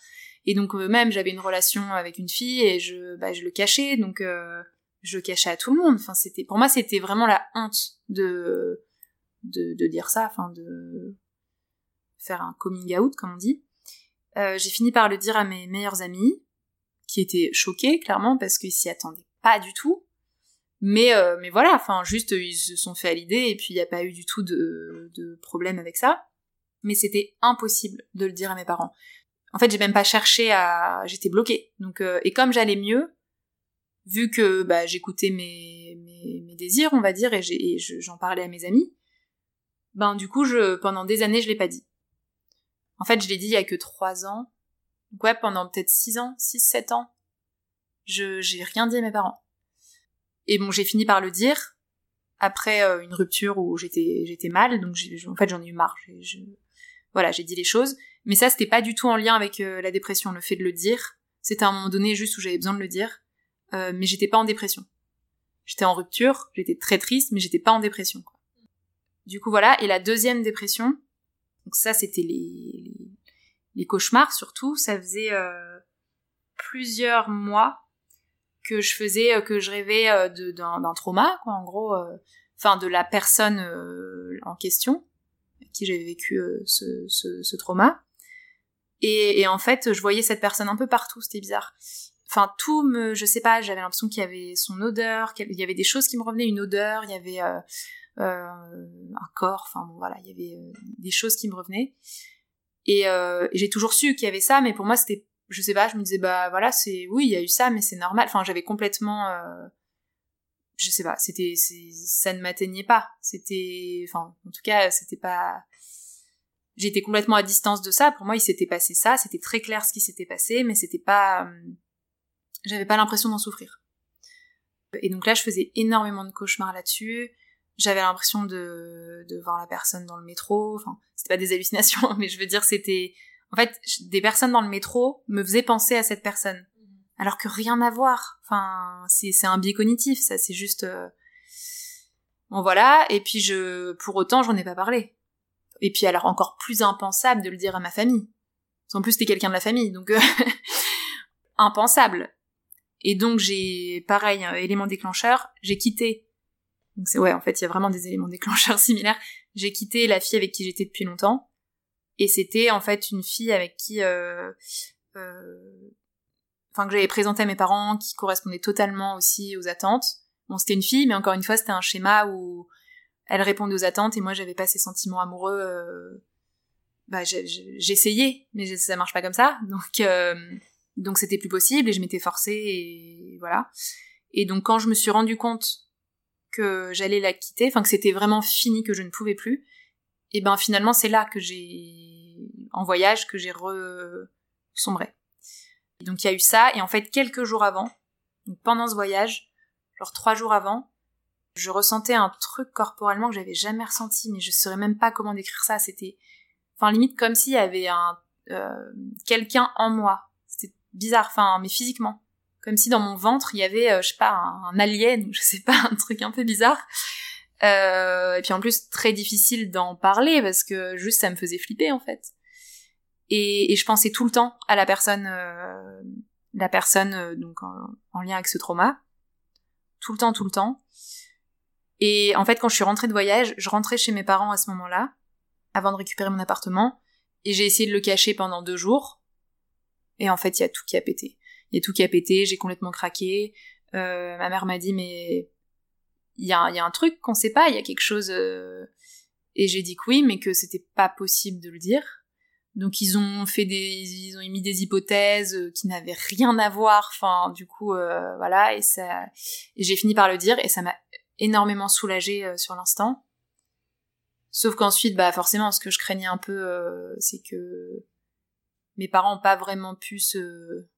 Et donc même j'avais une relation avec une fille et je bah, je le cachais donc euh, je le cachais à tout le monde. Enfin c'était pour moi c'était vraiment la honte de de, de dire ça. Enfin de faire un coming out, comme on dit. Euh, j'ai fini par le dire à mes meilleurs amis, qui étaient choqués, clairement, parce qu'ils s'y attendaient pas du tout. Mais, euh, mais voilà, enfin, juste, ils se sont fait à l'idée, et puis il n'y a pas eu du tout de, de problème avec ça. Mais c'était impossible de le dire à mes parents. En fait, j'ai même pas cherché à... J'étais bloquée. Donc, euh, et comme j'allais mieux, vu que bah, j'écoutais mes, mes, mes, désirs, on va dire, et j'en parlais à mes amis, ben du coup, je, pendant des années, je l'ai pas dit. En fait, je l'ai dit il y a que trois ans. Donc ouais, pendant peut-être six ans, six, sept ans, je j'ai rien dit à mes parents. Et bon, j'ai fini par le dire après euh, une rupture où j'étais j'étais mal, donc en fait j'en ai eu marre. Voilà, j'ai dit les choses, mais ça c'était pas du tout en lien avec euh, la dépression. Le fait de le dire, c'était à un moment donné juste où j'avais besoin de le dire, euh, mais j'étais pas en dépression. J'étais en rupture, j'étais très triste, mais j'étais pas en dépression. Quoi. Du coup voilà, et la deuxième dépression, donc ça c'était les, les, cauchemars surtout, ça faisait plusieurs mois que je faisais, euh, que je rêvais euh, d'un trauma, quoi, en gros, euh, enfin de la personne en question, avec qui j'avais vécu ce, ce, trauma. Et, et, en fait, je voyais cette personne un peu partout, c'était bizarre enfin tout me je sais pas j'avais l'impression qu'il y avait son odeur qu'il y avait des choses qui me revenaient une odeur il y avait un corps enfin bon voilà il y avait des choses qui me revenaient et, euh, j'ai toujours su qu'il y avait ça mais pour moi c'était je sais pas je me disais bah voilà c'est oui il y a eu ça mais c'est normal enfin j'avais complètement euh, je sais pas c'était ça ne m'atteignait pas c'était enfin en tout cas c'était pas j'étais complètement à distance de ça pour moi il s'était passé ça c'était très clair ce qui s'était passé mais c'était pas j'avais pas l'impression d'en souffrir. Et donc là, je faisais énormément de cauchemars là-dessus. J'avais l'impression de, de voir la personne dans le métro. Enfin, c'était pas des hallucinations, *laughs* mais je veux dire, c'était... En fait, des personnes dans le métro me faisaient penser à cette personne. Mhm. Alors que rien à voir. Enfin, c'est, c'est un biais cognitif, ça, c'est juste... Euh, bon, voilà. Et puis, je... Pour autant, j'en ai pas parlé. Et puis, alors, encore plus impensable de le dire à ma famille. En plus, c'était quelqu'un de la famille, donc... Euh, *laughs* impensable. Et donc j'ai, pareil, un élément déclencheur, j'ai quitté. Donc c'est ouais, en fait, il y a vraiment des éléments déclencheurs *laughs* similaires. J'ai quitté la fille avec qui j'étais depuis longtemps, et c'était en fait une fille avec qui, euh, euh, enfin que j'avais présenté à mes parents, qui correspondait totalement aussi aux attentes. Bon, c'était une fille, mais encore une fois, c'était un schéma où elle répondait aux attentes et moi j'avais pas ces sentiments amoureux. Euh... Bah, j'essayais, mais ça marche pas comme ça. Donc euh, donc c'était plus possible et je m'étais forcée et voilà. Et donc quand je me suis rendu compte que j'allais la quitter, enfin que c'était vraiment fini, que je ne pouvais plus, et ben finalement c'est là que j'ai en voyage que j'ai re sombré. Donc il y a eu ça et en fait quelques jours avant, pendant ce voyage, genre trois jours avant, je ressentais un truc corporellement que j'avais jamais ressenti, mais je saurais même pas comment décrire ça. C'était, enfin limite comme s'il y avait un euh, quelqu'un en moi bizarre, enfin, mais physiquement. Comme si dans mon ventre, il y avait, euh, je sais pas, un, alien, je sais pas, *laughs* un truc un peu bizarre. Euh, et puis en plus, très difficile d'en parler parce que juste ça me faisait flipper en fait. Et, je pensais tout le temps à la personne, euh, la personne donc en, lien avec ce trauma. Tout le temps, tout le temps. Et en fait, quand je suis rentrée de voyage, je rentrais chez mes parents à ce moment-là, avant de récupérer mon appartement, et j'ai essayé de le cacher pendant deux jours, et en fait, il y a tout qui a pété. Il y a tout qui a pété, j'ai complètement craqué. Euh, ma mère m'a dit, mais il y a, y a, un truc qu'on sait pas, il y a quelque chose... Euh... Et j'ai dit que oui, mais que c'était pas possible de le dire. Donc ils ont fait des, ils ont émis des hypothèses euh, qui n'avaient rien à voir. Enfin, du coup, euh, voilà, et ça, et j'ai fini par le dire, et ça m'a énormément soulagée euh, sur l'instant. Sauf qu'ensuite, bah forcément, ce que je craignais un peu, c'est que mes parents n'ont pas vraiment pu se,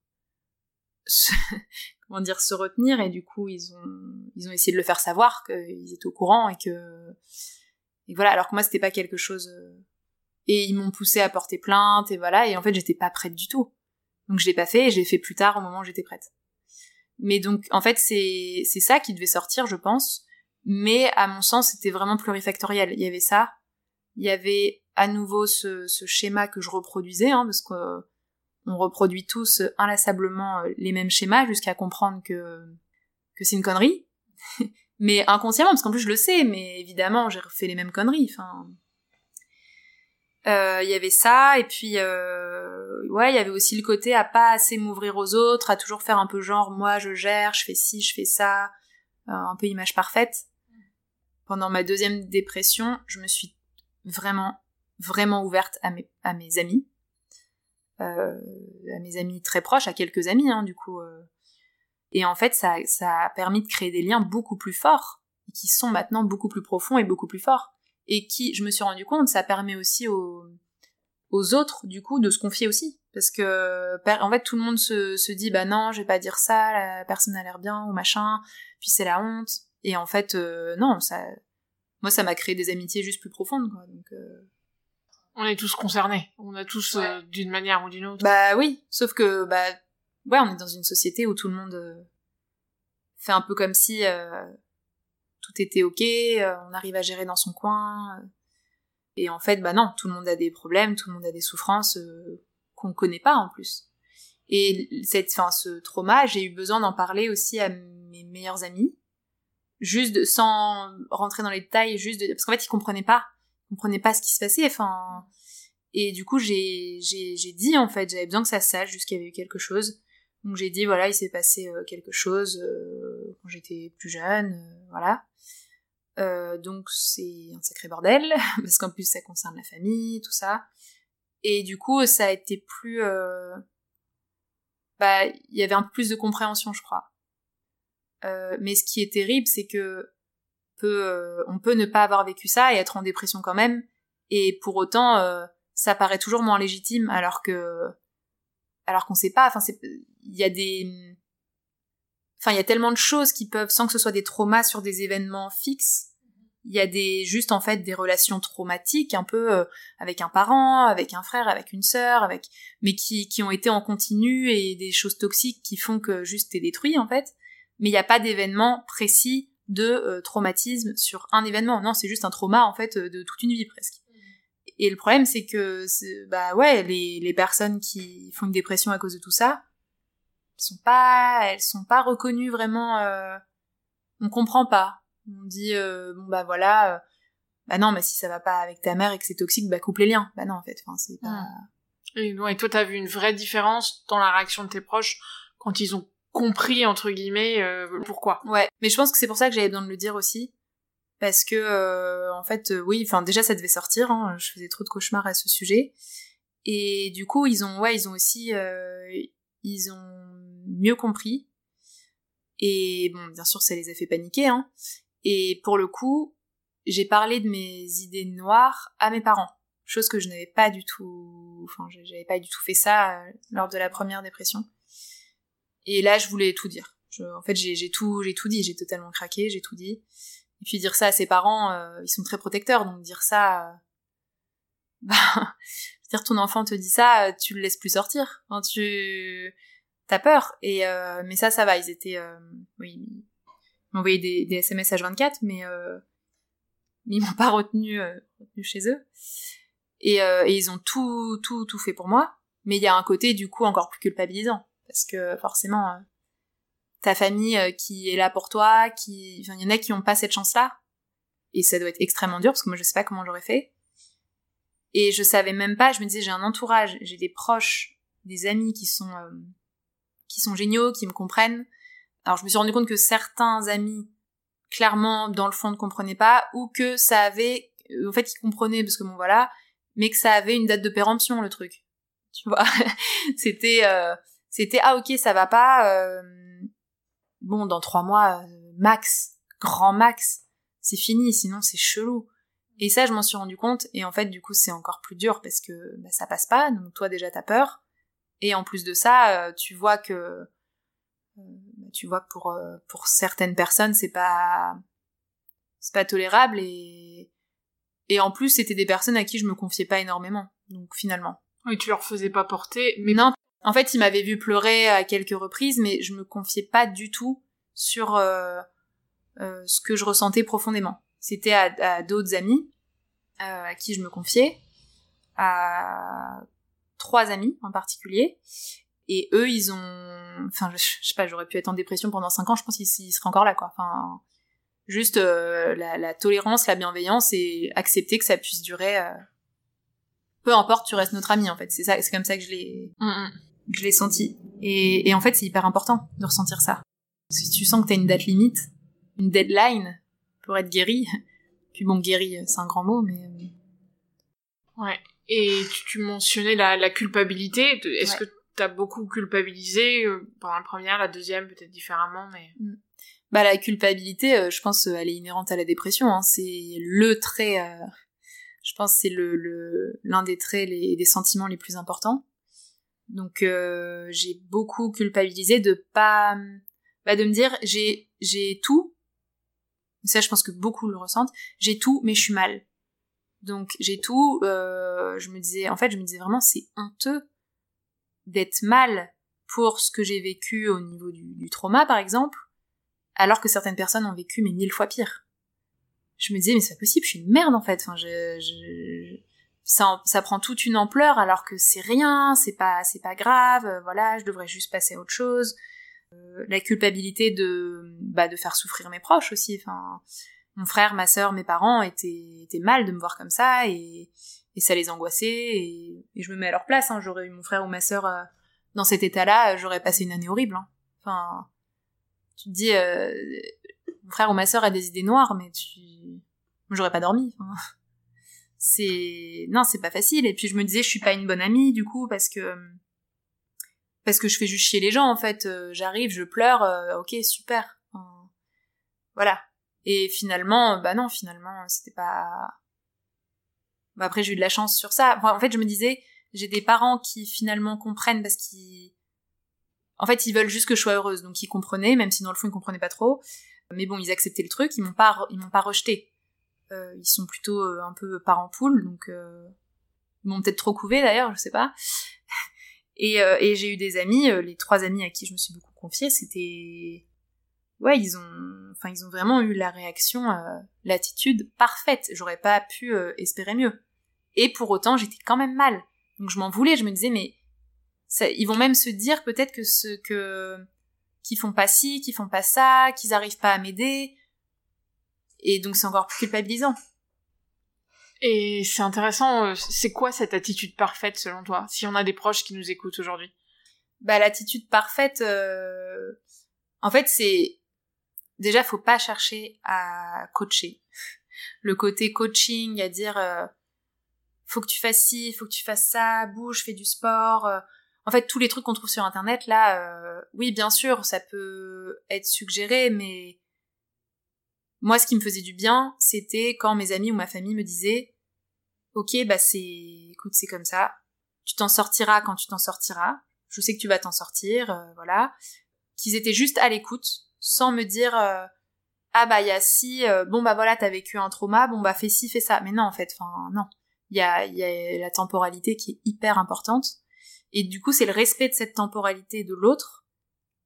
comment dire se retenir et du coup ils ont ils ont essayé de le faire savoir qu'ils étaient au courant et que et voilà alors que moi c'était pas quelque chose euh, et ils m'ont poussé à porter plainte et voilà et en fait j'étais pas prête du tout. Donc je l'ai pas fait et j'ai fait plus tard au moment où j'étais prête. Mais donc en fait c'est c'est ça qui devait sortir je pense. Mais à mon sens c'était vraiment plurifactoriel. Il y avait ça. Il y avait à nouveau ce, schéma que je reproduisais, hein, parce qu'on reproduit tous inlassablement euh, les mêmes schémas jusqu'à comprendre que, c'est une connerie. *laughs* mais inconsciemment, parce qu'en plus je le sais, mais évidemment j'ai refait les mêmes conneries. Euh, Il y avait ça, et puis euh, ouais, il y avait aussi le côté à pas assez m'ouvrir aux autres, à toujours faire un peu genre moi je gère, je fais ci, je fais ça, un peu image parfaite. Pendant ma deuxième dépression, je me suis vraiment, vraiment ouverte à mes, amis, à mes amis très proches, à quelques amis hein, du coup. euh. Et en fait, ça, ça a permis de créer des liens beaucoup plus forts, qui sont maintenant beaucoup plus profonds et beaucoup plus forts et qui, je me suis rendu compte, ça permet aussi aux, aux autres, du coup, de se confier aussi. Parce que, en fait, tout le monde se, se dit, bah non, je vais pas dire ça, la personne a l'air bien, ou machin, puis c'est la honte. Et en fait, euh, non, ça, moi, ça m'a créé des amitiés juste plus profondes, quoi. Donc, euh, On est tous concernés. On a tous, euh, d'une manière ou d'une autre. bah oui, sauf que, bah, ouais, on est dans une société où tout le monde euh, fait un peu comme si euh, tout était ok, on arrive à gérer dans son coin. et en fait, bah non, tout le monde a des problèmes, tout le monde a des souffrances qu'on connaît pas en plus. Et cette, enfin, ce trauma, j'ai eu besoin d'en parler aussi à mes meilleurs amis, juste de, sans rentrer dans les détails, juste de, parce qu'en fait, ils comprenaient pas, ils comprenaient pas ce qui se passait. Enfin, et du coup, j'ai, j'ai, j'ai dit, en fait, j'avais besoin que ça sache, juste qu'il y avait eu quelque chose. Donc j'ai dit, voilà, il s'est passé euh, quelque chose euh, quand j'étais plus jeune, euh, voilà. Euh, donc c'est un sacré bordel, *laughs* parce qu'en plus ça concerne la famille, tout ça. Et du coup, ça a été plus... euh, Bah, il y avait un peu plus de compréhension, je crois. Euh, mais ce qui est terrible, c'est que euh, on peut ne pas avoir vécu ça et être en dépression quand même, et pour autant, euh, ça paraît toujours moins légitime, alors que, alors qu'on sait pas. Enfin, il y a des, enfin, il y a tellement de choses qui peuvent, sans que ce soit des traumas sur des événements fixes, il y a des, juste en fait, des relations traumatiques, un peu euh, avec un parent, avec un frère, avec une sœur, avec, mais qui, qui ont été en continu et des choses toxiques qui font que juste t'es détruit en fait. Mais il n'y a pas d'événement précis de euh, traumatisme sur un événement. Non, c'est juste un trauma en fait euh, de toute une vie presque. Et le problème, c'est que, bah ouais, les, les personnes qui font une dépression à cause de tout ça, sont pas, elles sont pas reconnues vraiment. euh, on comprend pas. On dit euh, bon bah voilà, euh, bah non, mais si ça va pas avec ta mère et que c'est toxique, bah coupe les liens. Bah non en fait, enfin c'est pas. Et, ouais, toi, t'as vu une vraie différence dans la réaction de tes proches quand ils ont compris, entre guillemets, euh, pourquoi. Ouais, mais je pense que c'est pour ça que j'avais besoin de le dire aussi. Parce que, euh, en fait, euh, oui, enfin, déjà, ça devait sortir, hein, je faisais trop de cauchemars à ce sujet. Et du coup, ils ont, ouais, ils ont aussi, ils ont mieux compris. Et bon, bien sûr, ça les a fait paniquer, hein. Et pour le coup, j'ai parlé de mes idées noires à mes parents. Chose que je n'avais pas du tout, enfin, j'avais pas du tout fait ça lors de la première dépression. Et là, je voulais tout dire. En fait, j'ai tout, j'ai tout dit, j'ai totalement craqué, j'ai tout dit. Et puis dire ça à ses parents, euh, ils sont très protecteurs, donc dire ça, euh, *laughs* bah, dire ton enfant te dit ça, euh, tu le laisses plus sortir. Tu, t'as peur. Et mais ça, ça va. Ils étaient, oui, ils m'envoyaient des, des SMS H24, mais ils m'ont pas retenu, retenu chez eux. Et ils ont tout, tout, tout fait pour moi. Mais il y a un côté du coup encore plus culpabilisant parce que forcément. euh, ta famille euh, qui est là pour toi, qui, il y en a qui ont pas cette chance-là. Et ça doit être extrêmement dur parce que moi je sais pas comment j'aurais fait. Et je savais même pas, je me disais j'ai un entourage, j'ai des proches, des amis qui sont, euh, qui sont géniaux, qui me comprennent. Alors je me suis rendu compte que certains amis, clairement, dans le fond, ne comprenaient pas, ou que ça avait, en fait, ils comprenaient parce que bon voilà, mais que ça avait une date de péremption, le truc. Tu vois? *laughs* c'était, euh, c'était, ah ok, ça va pas, euh, bon, dans trois mois, euh, max, grand max, c'est fini, sinon c'est chelou. Et ça, je m'en suis rendu compte, et en fait, du coup, c'est encore plus dur parce que bah, ça passe pas, donc toi déjà t'as peur, et en plus de ça, euh, tu vois que euh, bah, tu vois que pour pour certaines personnes, c'est pas c'est pas tolérable et et en plus, c'était des personnes à qui je me confiais pas énormément, donc finalement. Oui, tu leur faisais pas porter, mais Mais non, en fait, il m'avait vu pleurer à quelques reprises, mais je me confiais pas du tout sur euh, euh, ce que je ressentais profondément. C'était à, d'autres amis euh, à qui je me confiais, à trois amis en particulier, et eux, ils ont, enfin, je, sais pas, j'aurais pu être en dépression pendant cinq ans, je pense qu'ils ils seraient encore là, quoi. Enfin, juste euh, la, la tolérance, la bienveillance et accepter que ça puisse durer. Peu importe, tu restes notre ami en fait. C'est ça, c'est comme ça que je l'ai, Mm, mm. que je l'ai senti. Et, et en fait, c'est hyper important de ressentir ça. Si tu sens que t'as une date limite, une deadline pour être guéri, *laughs* puis bon, guéri, c'est un grand mot, mais euh, Ouais. Et tu, tu mentionnais la, la culpabilité. Est-ce Ouais. que t'as beaucoup culpabilisé euh, pendant la première, la deuxième, peut-être différemment, mais. bah la culpabilité, euh, je pense, elle est inhérente à la dépression. Hein. C'est le trait, euh, je pense, que c'est le le- l'un des traits, les, des sentiments les plus importants. Donc euh, j'ai beaucoup culpabilisé de pas, bah, de me dire j'ai j'ai tout. Ça, je pense que beaucoup le ressentent. J'ai tout, mais je suis mal. Donc j'ai tout. euh, je me disais, en fait, je me disais vraiment, c'est honteux d'être mal pour ce que j'ai vécu au niveau du, du trauma, par exemple alors que certaines personnes ont vécu mais mille fois pire. Je me disais mais c'est pas possible, je suis une merde en fait. Enfin, je, je- ça, ça prend toute une ampleur alors que c'est rien, c'est pas, c'est pas grave. euh, voilà, je devrais juste passer à autre chose. Euh, la culpabilité de, bah, de faire souffrir mes proches aussi. Enfin, mon frère, ma sœur, mes parents étaient, étaient mal de me voir comme ça et, et ça les angoissait et, et je me mets à leur place. Hein. J'aurais eu mon frère ou ma sœur euh, dans cet état-là, j'aurais passé une année horrible. hein. Enfin, tu te dis, euh, mon frère ou ma sœur a des idées noires, mais tu, j'aurais pas dormi. C'est, non, c'est pas facile. Et puis je me disais, je suis pas une bonne amie du coup parce que parce que je fais juste chier les gens en fait. Euh, J'arrive, je pleure, euh, ok, super. Voilà. Et finalement, bah non, finalement, c'était pas. Bah après, j'ai eu de la chance sur ça. En fait, je me disais, j'ai des parents qui finalement comprennent parce qu'ils en fait, ils veulent juste que je sois heureuse, donc ils comprenaient, même si dans le fond ils comprenaient pas trop. Mais bon, ils acceptaient le truc, ils m'ont pas, ils m'ont pas rejeté. Euh, ils sont plutôt euh, un peu parents poule, donc euh, ils m'ont peut-être trop couvé d'ailleurs, je sais pas. *laughs* Et, euh, et j'ai eu des amis, euh, les trois amis à qui je me suis beaucoup confiée, c'était, ouais, ils ont, enfin, ils ont vraiment eu la réaction, euh, l'attitude parfaite. J'aurais pas pu espérer mieux. Et pour autant, j'étais quand même mal. Donc je m'en voulais, je me disais mais ça- ils vont même se dire peut-être que ce que qu'ils font pas ci, qu'ils font pas ça, qu'ils arrivent pas à m'aider. Et donc c'est encore plus culpabilisant. Et c'est intéressant, euh, c'est quoi cette attitude parfaite selon toi, si on a des proches qui nous écoutent aujourd'hui? Bah l'attitude parfaite, euh, en fait c'est déjà faut pas chercher à coacher. Le côté coaching, à dire euh, faut que tu fasses ci, faut que tu fasses ça, bouge, fais du sport. euh. En fait tous les trucs qu'on trouve sur internet là, euh, oui bien sûr ça peut être suggéré, mais moi ce qui me faisait du bien, c'était quand mes amis ou ma famille me disaient ok bah c'est écoute c'est comme ça, tu t'en sortiras quand tu t'en sortiras je sais que tu vas t'en sortir, euh, voilà. Qu'ils étaient juste à l'écoute, sans me dire euh, ah bah il si, euh, bon bah voilà t'as vécu un trauma, bon bah fais ci, fais ça. Mais non en fait, enfin non, il y a, y a la temporalité qui est hyper importante. Et du coup c'est le respect de cette temporalité de l'autre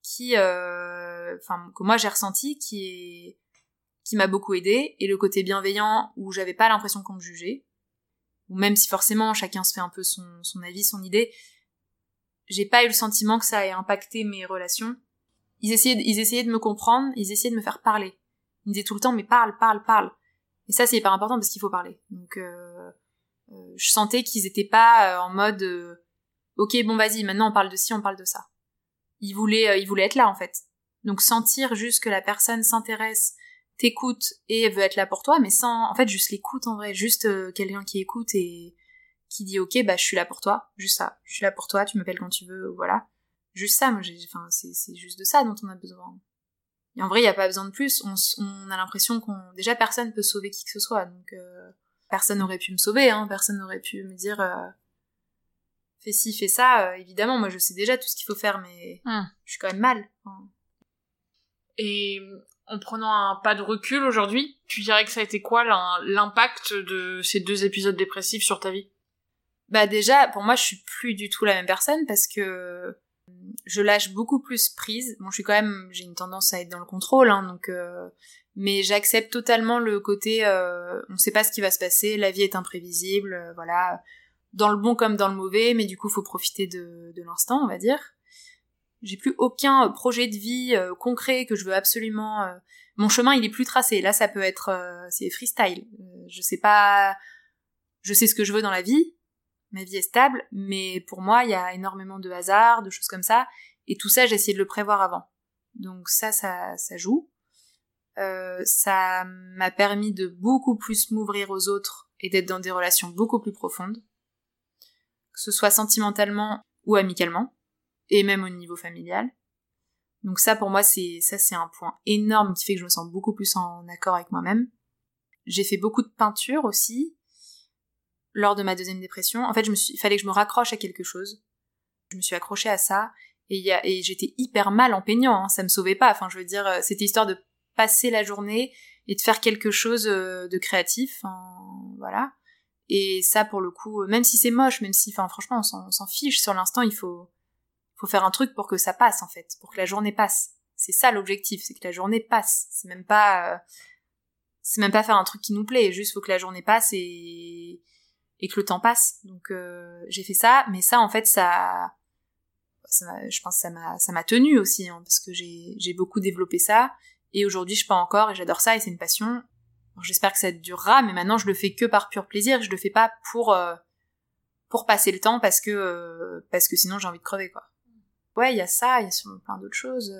qui, euh, enfin que moi j'ai ressenti, qui est qui m'a beaucoup aidé et le côté bienveillant où j'avais pas l'impression qu'on me jugeait ou même si forcément chacun se fait un peu son, avis, son idée, j'ai pas eu le sentiment que ça ait impacté mes relations. Ils essayaient, ils essayaient de me comprendre, ils essayaient de me faire parler. Ils me disaient tout le temps, mais parle, parle, parle. Et ça, c'est hyper important parce qu'il faut parler. Donc, euh, euh, je sentais qu'ils étaient pas euh, en mode, euh, ok, bon, vas-y, maintenant on parle de ci, on parle de ça. Ils voulaient, ils voulaient être là, en fait. Donc, sentir juste que la personne s'intéresse, t'écoute et veut être là pour toi, mais sans, en fait, juste l'écoute en vrai, juste euh, quelqu'un qui écoute et qui dit ok bah je suis là pour toi. Juste ça. Je suis là pour toi tu m'appelles quand tu veux voilà. Juste ça moi j'ai enfin c'est juste de ça dont on a besoin. Et en vrai il y a pas besoin de plus. On, a l'impression qu'on déjà personne peut sauver qui que ce soit. Donc euh, personne n'aurait pu me sauver hein. Personne n'aurait pu me dire euh, fais ci fais ça. Euh, évidemment moi je sais déjà tout ce qu'il faut faire mais Hmm. je suis quand même mal Enfin, Et en prenant un pas de recul aujourd'hui, tu dirais que ça a été quoi l'im- l'impact de ces deux épisodes dépressifs sur ta vie? Bah déjà, pour moi, je suis plus du tout la même personne parce que je lâche beaucoup plus prise. Bon, je suis quand même, j'ai une tendance à être dans le contrôle, hein, donc, euh, mais j'accepte totalement le côté, euh, on sait pas ce qui va se passer, la vie est imprévisible, euh, voilà, dans le bon comme dans le mauvais, mais du coup, faut profiter de l'instant, on va dire. J'ai plus aucun projet de vie euh, concret que je veux absolument. euh, Mon chemin, il est plus tracé. Là, ça peut être, euh, c'est freestyle. Euh, je sais pas, je sais ce que je veux dans la vie ma vie est stable, mais pour moi, il y a énormément de hasard, de choses comme ça, et tout ça, j'ai essayé de le prévoir avant. Donc ça, ça, ça joue. Euh, ça m'a permis de beaucoup plus m'ouvrir aux autres et d'être dans des relations beaucoup plus profondes, que ce soit sentimentalement ou amicalement, et même au niveau familial. Donc ça, pour moi, c'est ça, c'est un point énorme qui fait que je me sens beaucoup plus en accord avec moi-même. J'ai fait beaucoup de peinture aussi lors de ma deuxième dépression. En fait, je me suis, il fallait que je me raccroche à quelque chose. Je me suis accrochée à ça et, et j'étais hyper mal en peignant. Hein. Ça me sauvait pas. Enfin, je veux dire, euh, c'était histoire de passer la journée et de faire quelque chose euh, de créatif. voilà. Et ça, pour le coup, euh, même si c'est moche, même si, enfin, franchement, on s'en fiche. Sur l'instant, il faut, faut faire un truc pour que ça passe, en fait, pour que la journée passe. C'est ça l'objectif, c'est que la journée passe. C'est même pas, euh, c'est même pas faire un truc qui nous plaît. Juste, faut que la journée passe et et que le temps passe. Donc, j'ai fait ça, mais ça, en fait, ça, ça je pense, que ça m'a, ça m'a tenu aussi, hein, parce que j'ai, j'ai beaucoup développé ça et aujourd'hui, je peins encore et j'adore ça et c'est une passion. J'espère que ça durera, mais maintenant je le fais que par pur plaisir. Je le fais pas pour euh, pour passer le temps parce que euh, parce que sinon j'ai envie de crever quoi. Ouais, il y a ça, il y a sûrement plein d'autres choses.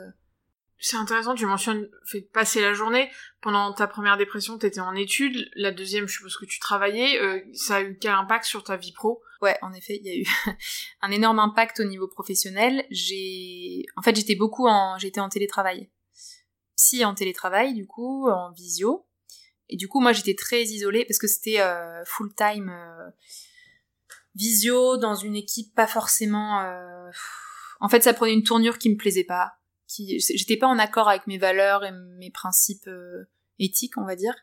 C'est intéressant, tu mentionnes fait passer la journée. Pendant ta première dépression, t'étais en études. La deuxième, je suppose que tu travaillais. Euh, ça a eu quel impact sur ta vie pro? Ouais, en effet, il y a eu *laughs* un énorme impact au niveau professionnel. J'ai, en fait, j'étais beaucoup en, j'étais en télétravail psy en télétravail, du coup, en visio. Et du coup, moi, j'étais très isolée parce que c'était euh, full time euh, visio dans une équipe pas forcément. Euh, en fait, ça prenait une tournure qui me plaisait pas. Qui, j'étais pas en accord avec mes valeurs et mes principes éthiques, on va dire.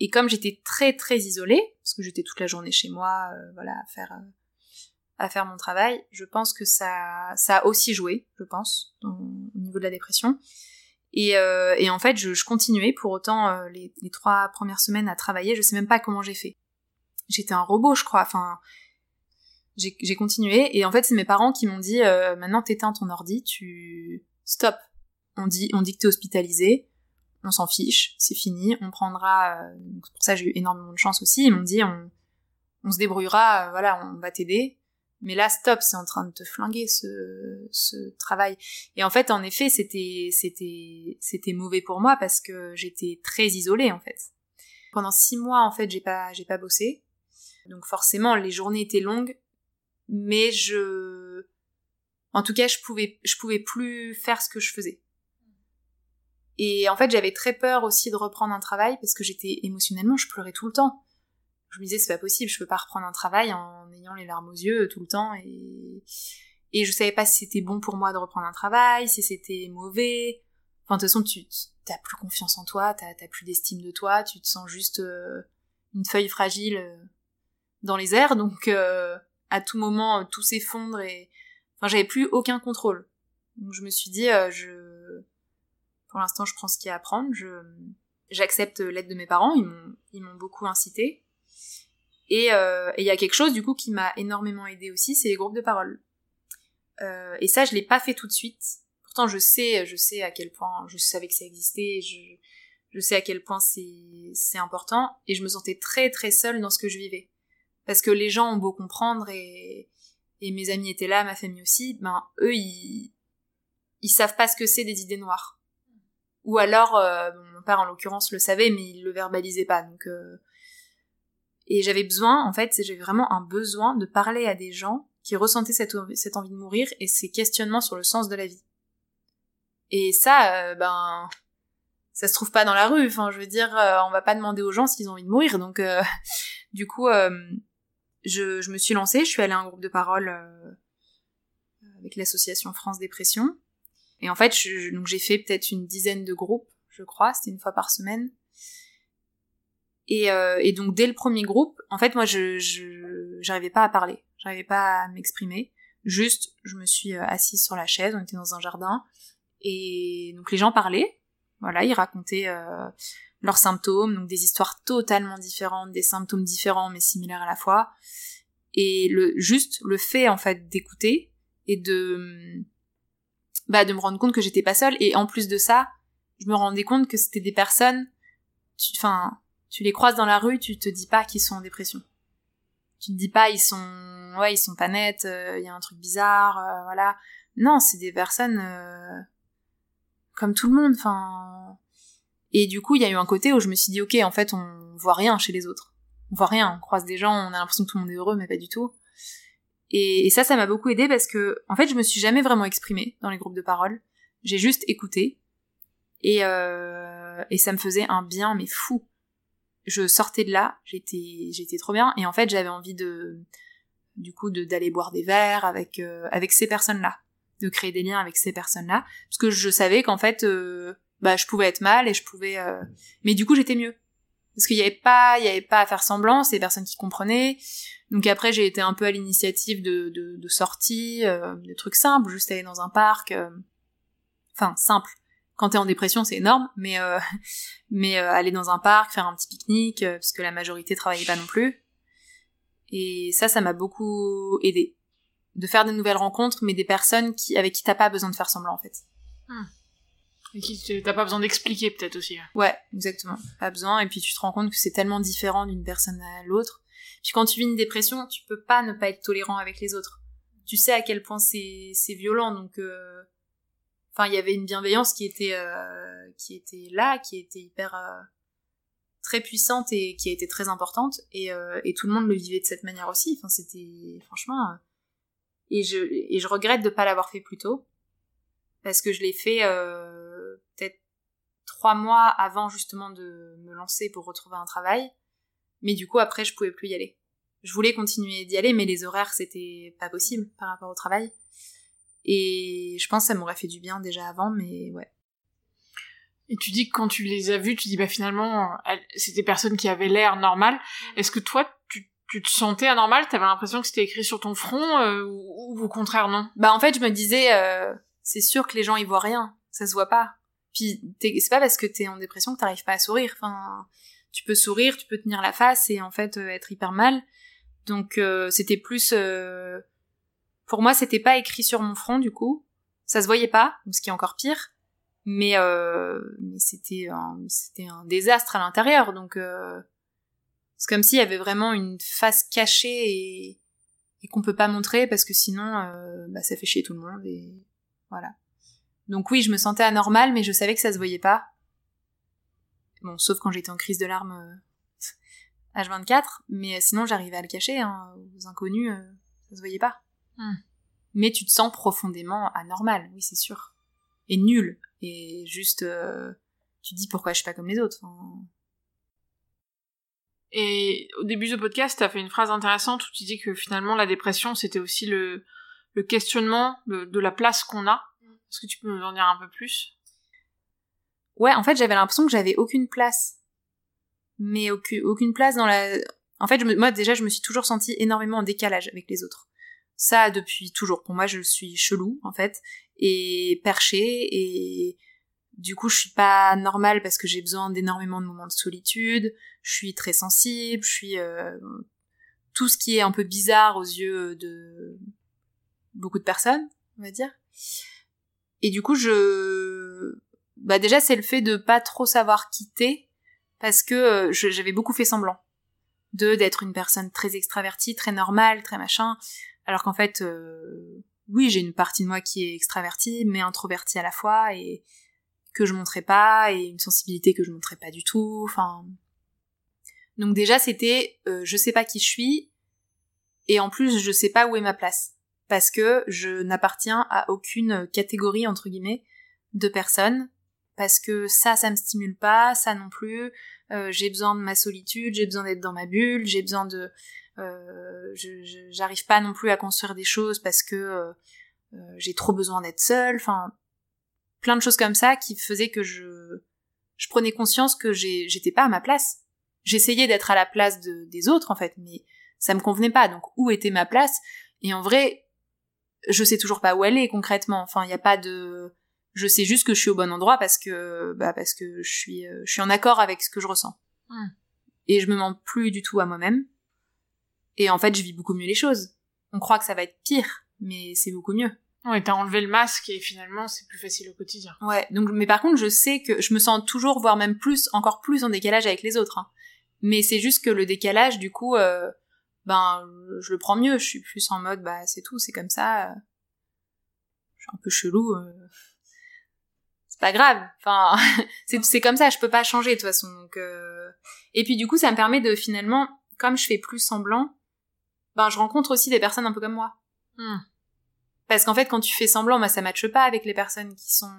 Et comme j'étais très très isolée, parce que j'étais toute la journée chez moi, voilà, à faire à faire mon travail, je pense que ça ça a aussi joué, je pense, au niveau de la dépression. Et, euh, et en fait, je, continuais pour autant euh, les, les, trois premières semaines à travailler. Je sais même pas comment j'ai fait. J'étais un robot, je crois. Enfin, j'ai continué. Et en fait, c'est mes parents qui m'ont dit euh, maintenant t'éteins ton ordi, tu stop. On dit, on dit que t'es hospitalisé. On s'en fiche, c'est fini. On prendra. Euh, pour ça, j'ai eu énormément de chance aussi. Ils m'ont dit on, on se débrouillera. voilà, on va t'aider mais là stop c'est en train de te flinguer ce, ce travail et en fait en effet c'était c'était c'était mauvais pour moi parce que j'étais très isolée en fait pendant six mois en fait j'ai pas j'ai pas bossé donc forcément les journées étaient longues mais je en tout cas je pouvais je pouvais plus faire ce que je faisais. Et en fait j'avais très peur aussi de reprendre un travail parce que j'étais émotionnellement je pleurais tout le temps. Je me disais c'est pas possible, je peux pas reprendre un travail en ayant les larmes aux yeux tout le temps et et je savais pas si c'était bon pour moi de reprendre un travail, si c'était mauvais. Enfin de toute façon tu t'as plus confiance en toi, t'as as plus d'estime de toi, tu te sens juste euh, une feuille fragile euh, dans les airs. Donc euh, à tout moment tout s'effondre et enfin j'avais plus aucun contrôle. Donc je me suis dit je pour l'instant je prends ce qu'il y a à prendre, je j'accepte l'aide de mes parents, ils m'ont ils m'ont beaucoup incité euh, et il y a quelque chose du coup qui m'a énormément aidé aussi, c'est les groupes de parole. Euh, et ça, je l'ai pas fait tout de suite. Pourtant, je sais, je sais à quel point, je savais que ça existait, je, je sais à quel point c'est, c'est important, et je me sentais très très seule dans ce que je vivais. Parce que les gens ont beau comprendre, et, et mes amis étaient là, ma famille aussi, ben eux, ils, ils savent pas ce que c'est des idées noires. Ou alors, euh, mon père en l'occurrence le savait, mais il le verbalisait pas, donc euh, et j'avais besoin, en fait, j'avais vraiment un besoin de parler à des gens qui ressentaient cette, cette envie de mourir et ces questionnements sur le sens de la vie. Et ça, euh, ben, ça se trouve pas dans la rue. Enfin, je veux dire, euh, on va pas demander aux gens s'ils ont envie de mourir. Donc, euh, *laughs* du coup, je, me suis lancée. Je suis allée à un groupe de parole avec l'association France Dépression. Et en fait, donc j'ai fait peut-être une dizaine de groupes, je crois. C'était une fois par semaine. Et, euh, donc dès le premier groupe, en fait, moi, je j'arrivais pas à parler, j'arrivais pas à m'exprimer. Juste, je me suis euh, assise sur la chaise, on était dans un jardin, et donc les gens parlaient. Voilà, ils racontaient euh, leurs symptômes, donc des histoires totalement différentes, des symptômes différents mais similaires à la fois. Et le juste le fait en fait d'écouter et de bah de me rendre compte que j'étais pas seule. Et en plus de ça, je me rendais compte que c'était des personnes, enfin tu les croises dans la rue, tu te dis pas qu'ils sont en dépression. Tu te dis pas ils sont ouais ils sont pas nets, il y a un truc bizarre, voilà. Non, c'est des personnes comme tout le monde. Enfin, et du coup, il y a eu un côté où je me suis dit, ok, en fait, on voit rien chez les autres. On voit rien. On croise des gens, on a l'impression que tout le monde est heureux, mais pas du tout. Et, ça, ça m'a beaucoup aidé parce que, en fait, je me suis jamais vraiment exprimée dans les groupes de parole. J'ai juste écouté. Et, euh, et ça me faisait un bien, mais fou. Je sortais de là, j'étais, j'étais trop bien. Et en fait, j'avais envie de, du coup, d'aller boire des verres avec, euh, avec ces personnes-là de créer des liens avec ces personnes-là, parce que je savais qu'en fait, euh, bah, je pouvais être mal et je pouvais, euh, mais du coup, j'étais mieux, parce qu'il y avait pas, il avait pas à faire semblant, c'est des personnes qui comprenaient. Donc après, j'ai été un peu à l'initiative de, de, sorties, euh, de trucs simples, juste aller dans un parc, enfin simple. Quand t'es en dépression, c'est énorme, mais *laughs* mais aller dans un parc, faire un petit pique-nique, parce que la majorité travaillait pas non plus. Et ça, ça m'a beaucoup aidé de faire des nouvelles rencontres, mais des personnes qui, avec qui t'as pas besoin de faire semblant en fait. Hmm. Et t'as pas besoin d'expliquer peut-être aussi. Ouais, exactement. Pas besoin. Et puis tu te rends compte que c'est tellement différent d'une personne à l'autre. Puis quand tu vis une dépression, tu peux pas ne pas être tolérant avec les autres. Tu sais à quel point c'est violent. Donc, euh... enfin, il y avait une bienveillance qui était euh... qui était là, qui était hyper euh, très puissante et qui a été très importante. Et, tout le monde le vivait de cette manière aussi. Enfin, c'était franchement et je, et je regrette de pas l'avoir fait plus tôt. Parce que je l'ai fait trois mois avant justement de me lancer pour retrouver un travail. Mais du coup, après, je pouvais plus y aller. Je voulais continuer d'y aller, mais les horaires, c'était pas possible par rapport au travail. Et je pense que ça m'aurait fait du bien déjà avant, mais ouais. Et tu dis que quand tu les as vus, tu dis bah finalement, c'était personnes qui avaient l'air normal. Est-ce que toi, tu tu te sentais anormal T'avais l'impression que c'était écrit sur ton front euh, ou, au contraire non? Bah en fait je me disais euh, c'est sûr que les gens ils voient rien, ça se voit pas. Puis c'est pas parce que t'es en dépression que t'arrives pas à sourire. Enfin tu peux sourire, tu peux tenir la face et en fait euh, être hyper mal. Donc c'était plus pour moi c'était pas écrit sur mon front du coup, ça se voyait pas, ce qui est encore pire. Mais, mais c'était un, c'était un désastre à l'intérieur donc c'est comme s'il y avait vraiment une face cachée et, et qu'on peut pas montrer parce que sinon, euh, bah, ça fait chier tout le monde et voilà. Donc oui, je me sentais anormale, mais je savais que ça se voyait pas. Bon, sauf quand j'étais en crise de larmes euh, H24, mais sinon j'arrivais à le cacher, hein, aux inconnus, euh, ça se voyait pas. Hmm. Mais tu te sens profondément anormal, oui c'est sûr. Et nul. Et juste, euh, tu te dis pourquoi je suis pas comme les autres. Et au début du podcast, tu as fait une phrase intéressante où tu dis que finalement la dépression, c'était aussi le, le questionnement de, la place qu'on a. Est-ce que tu peux nous en dire un peu plus? Ouais, en fait, j'avais l'impression que j'avais aucune place. Mais aucune, place dans la... En fait, moi déjà, je me suis toujours sentie énormément en décalage avec les autres. Ça, depuis toujours. Pour moi, je suis chelou, en fait, et perché, et du coup, je suis pas normale parce que j'ai besoin d'énormément de moments de solitude. Je suis très sensible. Je suis euh, tout ce qui est un peu bizarre aux yeux de beaucoup de personnes, on va dire. Et du coup, je, bah déjà, c'est le fait de pas trop savoir quitter parce que euh, j'avais beaucoup fait semblant de d'être une personne très extravertie, très normale, très machin, alors qu'en fait, euh, oui, j'ai une partie de moi qui est extravertie, mais introvertie à la fois et que je montrais pas et une sensibilité que je montrais pas du tout. Enfin, donc déjà c'était euh, je sais pas qui je suis et en plus je sais pas où est ma place parce que je n'appartiens à aucune catégorie entre guillemets de personnes parce que ça ça me stimule pas, ça non plus. Euh, j'ai besoin de ma solitude, j'ai besoin d'être dans ma bulle, j'ai besoin de euh, j'arrive pas non plus à construire des choses parce que euh, euh, j'ai trop besoin d'être seule. Enfin, plein de choses comme ça qui faisaient que je, je prenais conscience que j'étais pas à ma place. J'essayais d'être à la place de, des autres, en fait, mais ça me convenait pas. Donc, où était ma place? Et en vrai, je sais toujours pas où elle est, concrètement. Enfin, il n'y a pas de, je sais juste que je suis au bon endroit parce que, bah, parce que je suis, euh, je suis en accord avec ce que je ressens. Hmm. Et je me mens plus du tout à moi-même. Et en fait, je vis beaucoup mieux les choses. On croit que ça va être pire, mais c'est beaucoup mieux. Ouais, t'as enlevé le masque et finalement c'est plus facile au quotidien. Ouais, donc mais par contre je sais que je me sens toujours, voire même plus, encore plus en décalage avec les autres. Hein. Mais c'est juste que le décalage, du coup, euh, ben je le prends mieux. Je suis plus en mode bah c'est tout, c'est comme ça. Je suis un peu chelou. Euh. C'est pas grave. Enfin, *laughs* c'est c'est comme ça. Je peux pas changer de toute façon. Donc, euh. et puis du coup, ça me permet de finalement, comme je fais plus semblant, ben je rencontre aussi des personnes un peu comme moi. Hmm. Parce qu'en fait, quand tu fais semblant, bah, ça matche pas avec les personnes qui sont,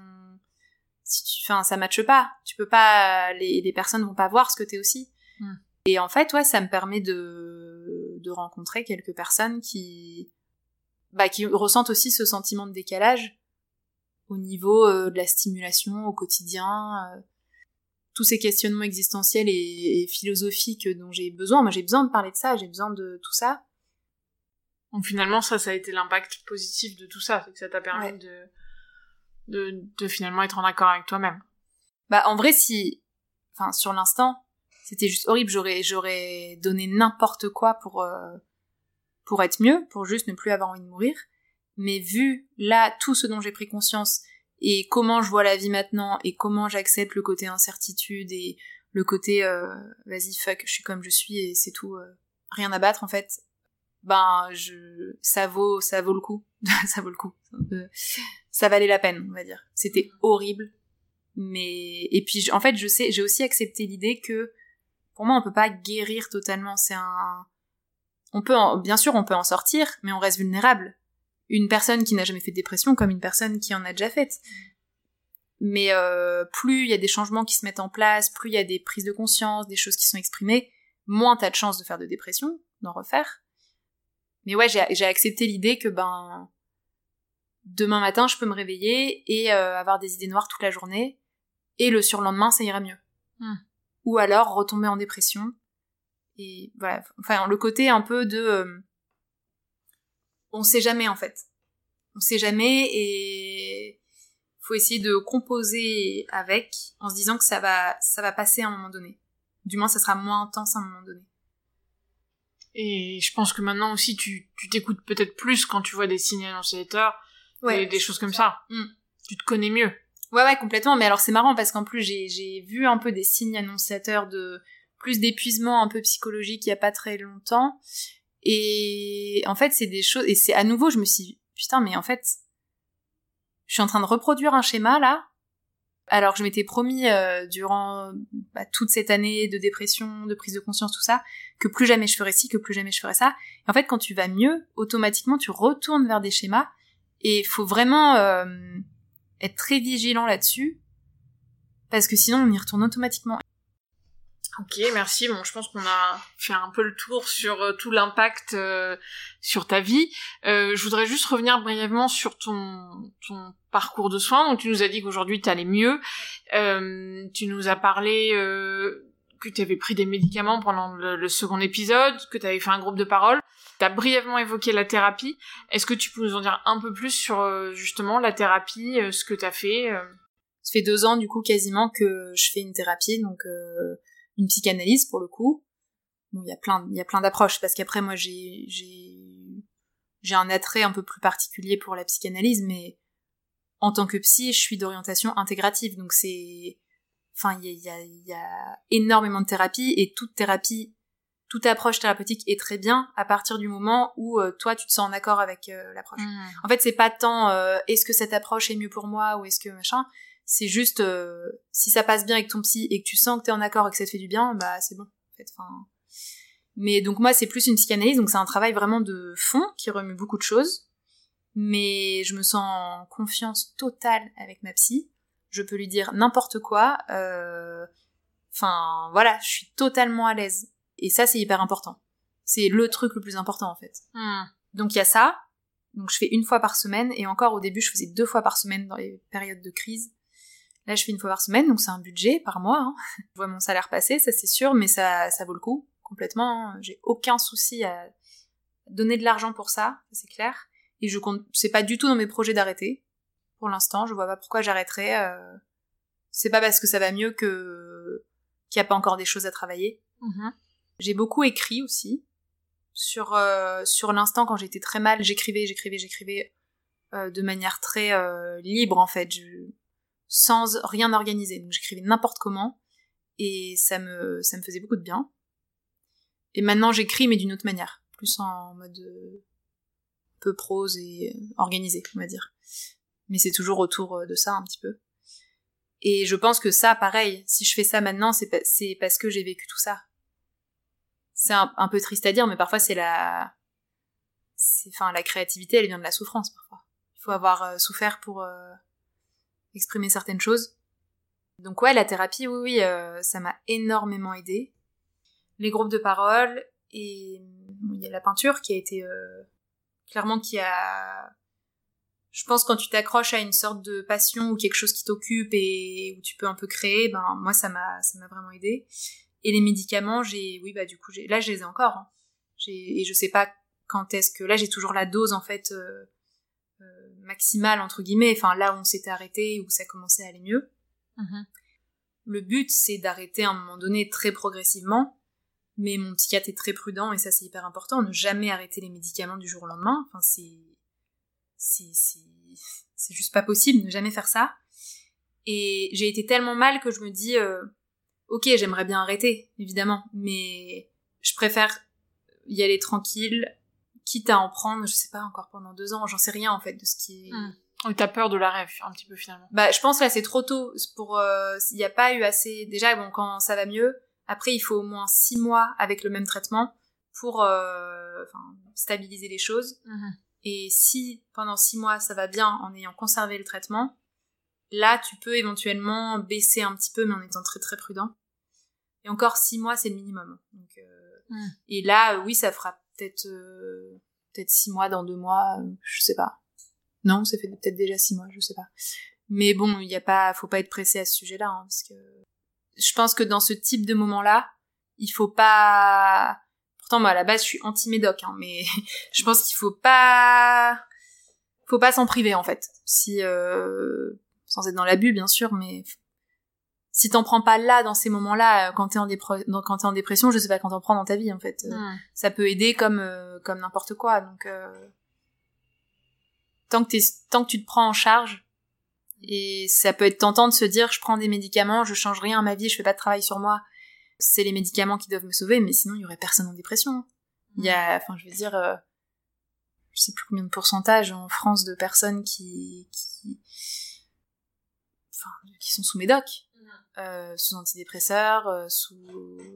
si tu, enfin, ça matche pas. Tu peux pas, les, les personnes vont pas voir ce que t'es aussi. Hmm. Et en fait, ouais, ça me permet de, de rencontrer quelques personnes qui, bah, qui ressentent aussi ce sentiment de décalage au niveau euh, de la stimulation au quotidien, euh, tous ces questionnements existentiels et, et philosophiques dont j'ai besoin. Moi, j'ai besoin de parler de ça, j'ai besoin de tout ça. Donc finalement, ça, ça a été l'impact positif de tout ça, c'est que ça t'a permis Ouais. de, de, de finalement être en accord avec toi-même. Bah, en vrai, si, enfin, sur l'instant, c'était juste horrible. J'aurais, j'aurais donné n'importe quoi pour, euh, pour être mieux, pour juste ne plus avoir envie de mourir. Mais vu là tout ce dont j'ai pris conscience et comment je vois la vie maintenant et comment j'accepte le côté incertitude et le côté euh, vas-y fuck, je suis comme je suis et c'est tout, euh, rien à battre en fait. Ben je, ça vaut, ça vaut le coup, *laughs* ça vaut le coup. Ça valait la peine, on va dire. C'était horrible, mais et puis en fait je sais j'ai aussi accepté l'idée que pour moi on peut pas guérir totalement c'est un on peut en... bien sûr on peut en sortir mais on reste vulnérable une personne qui n'a jamais fait de dépression comme une personne qui en a déjà faite mais euh, plus il y a des changements qui se mettent en place plus il y a des prises de conscience des choses qui sont exprimées moins t'as de chances de faire de dépression d'en refaire mais ouais j'ai accepté l'idée que ben demain matin je peux me réveiller et euh, avoir des idées noires toute la journée et le surlendemain ça ira mieux. Hmm. Ou alors retomber en dépression. Et voilà, enfin le côté un peu de euh, on sait jamais en fait. On sait jamais et faut essayer de composer avec en se disant que ça va ça va passer à un moment donné. Du moins ça sera moins intense à un moment donné. Et je pense que maintenant aussi, tu tu t'écoutes peut-être plus quand tu vois des signes annonciateurs, et des choses comme ça. Mm. Tu te connais mieux. Ouais, ouais, complètement. Mais alors c'est marrant parce qu'en plus j'ai vu un peu des signes annonciateurs de plus d'épuisement un peu psychologique il y a pas très longtemps. Et en fait c'est des choses et c'est à nouveau je me suis dit, putain mais en fait je suis en train de reproduire un schéma là. Alors je m'étais promis euh, durant bah, toute cette année de dépression, de prise de conscience, tout ça, que plus jamais je ferais ci, que plus jamais je ferais ça. Et en fait, quand tu vas mieux, automatiquement, tu retournes vers des schémas. Et faut vraiment euh, être très vigilant là-dessus, parce que sinon on y retourne automatiquement. Ok, merci. Bon, je pense qu'on a fait un peu le tour sur euh, tout l'impact euh, sur ta vie. Euh, je voudrais juste revenir brièvement sur ton, ton parcours de soins. Donc, tu nous as dit qu'aujourd'hui, tu allais mieux. Euh, tu nous as parlé euh, que tu avais pris des médicaments pendant le, le second épisode, que tu avais fait un groupe de parole. Tu as brièvement évoqué la thérapie. Est-ce que tu peux nous en dire un peu plus sur euh, justement la thérapie, euh, ce que tu as fait euh? Ça fait deux ans du coup quasiment que je fais une thérapie, donc une psychanalyse pour le coup. Bon, il y a plein, il y a plein d'approches parce qu'après moi j'ai j'ai j'ai un attrait un peu plus particulier pour la psychanalyse, mais en tant que psy, je suis d'orientation intégrative, donc c'est, enfin il y a, y, y a énormément de thérapie et toute thérapie, toute approche thérapeutique est très bien à partir du moment où euh, toi tu te sens en accord avec euh, l'approche. En fait, c'est pas tant euh, est-ce que cette approche est mieux pour moi ou est-ce que machin. C'est juste euh, si ça passe bien avec ton psy et que tu sens que t'es en accord et que ça te fait du bien, bah c'est bon. En fait, enfin. Mais donc moi, c'est plus une psychanalyse, donc c'est un travail vraiment de fond qui remue beaucoup de choses. Mais je me sens en confiance totale avec ma psy. Je peux lui dire n'importe quoi. euh, Enfin, voilà, je suis totalement à l'aise. Et ça, c'est hyper important. C'est le truc le plus important en fait. Hmm. Donc il y a ça. Donc je fais une fois par semaine et encore au début je faisais deux fois par semaine dans les périodes de crise. Là je fais une fois par semaine donc c'est un budget par mois. Hein. *laughs* Je vois mon salaire passer, ça c'est sûr, mais ça ça vaut le coup complètement. hein. J'ai aucun souci à donner de l'argent pour ça, c'est clair. Et je compte, c'est pas du tout dans mes projets d'arrêter. Pour l'instant, je vois pas pourquoi j'arrêterais. euh. C'est pas parce que ça va mieux que qu'il y a pas encore des choses à travailler. Mhm. J'ai beaucoup écrit aussi sur euh, sur l'instant quand j'étais très mal. J'écrivais, j'écrivais, j'écrivais euh, de manière très euh, libre en fait, je- sans rien organiser. Donc j'écrivais n'importe comment et ça me ça me faisait beaucoup de bien. Et maintenant j'écris mais d'une autre manière. plus en mode euh, peu prose et organisé, on va dire. Mais c'est toujours autour de ça un petit peu. Et je pense que ça, pareil, si je fais ça maintenant, c'est parce que j'ai vécu tout ça. C'est un, peu triste à dire, mais parfois c'est la, enfin la créativité, elle vient de la souffrance parfois. Il faut avoir souffert pour exprimer certaines choses. Donc ouais, la thérapie, oui, oui, euh, ça m'a énormément aidé. Les groupes de parole et il y a la peinture qui a été euh, clairement qui a. Je pense quand tu t'accroches à une sorte de passion ou quelque chose qui t'occupe et où tu peux un peu créer, ben moi ça m'a ça m'a vraiment aidé. Et les médicaments, j'ai oui bah du coup j'ai là je les ai encore. Hein. J'ai et je sais pas quand est-ce que là j'ai toujours la dose en fait euh, maximale entre guillemets. Enfin là où on s'était arrêté où ça commençait à aller mieux. Mhm. Le but, c'est d'arrêter à un moment donné très progressivement, mais mon psychiatre est très prudent et ça c'est hyper important, ne jamais arrêter les médicaments du jour au lendemain. Enfin, c'est, c'est, c'est, juste pas possible, ne jamais faire ça. Et j'ai été tellement mal que je me dis, euh, ok, j'aimerais bien arrêter, évidemment, mais je préfère y aller tranquille, quitte à en prendre, je sais pas, encore pendant deux ans, j'en sais rien en fait de ce qui est. Hmm. T'as peur de la rêve, un petit peu finalement. Bah, je pense là c'est trop tôt pour. Euh, il n'y a pas eu assez. Déjà, bon, quand ça va mieux, après il faut au moins six mois avec le même traitement pour euh, stabiliser les choses. Mhm. Et si pendant six mois ça va bien en ayant conservé le traitement, là tu peux éventuellement baisser un petit peu, mais en étant très très prudent. Et encore six mois c'est le minimum. Donc, euh, mhm. Et là, oui, ça fera peut-être peut-être six mois dans deux mois, je sais pas. Non, ça fait peut-être déjà six mois, je sais pas. Mais bon, il y a pas, faut pas être pressé à ce sujet-là, hein, parce que je pense que dans ce type de moment-là, il faut pas. Pourtant, moi à la base, je suis anti-médoc, hein, mais *laughs* je pense qu'il faut pas, faut pas s'en priver en fait. Si, euh... sans être dans l'abus, bien sûr, mais si t'en prends pas là dans ces moments-là, euh, quand t'es en, quand en dépression, je sais pas quand t'en prends dans ta vie en fait. Ça peut aider comme euh, comme n'importe quoi, donc. Euh tant que, tant que tu te prends en charge, et ça peut être tentant de se dire je prends des médicaments, je change rien à ma vie, je fais pas de travail sur moi. C'est les médicaments qui doivent me sauver, mais sinon il y aurait personne en dépression. Il y a, enfin je veux dire, euh, je sais plus combien de pourcentage en France de personnes qui, qui sont sous médoc, euh, sous antidépresseurs, euh, sous,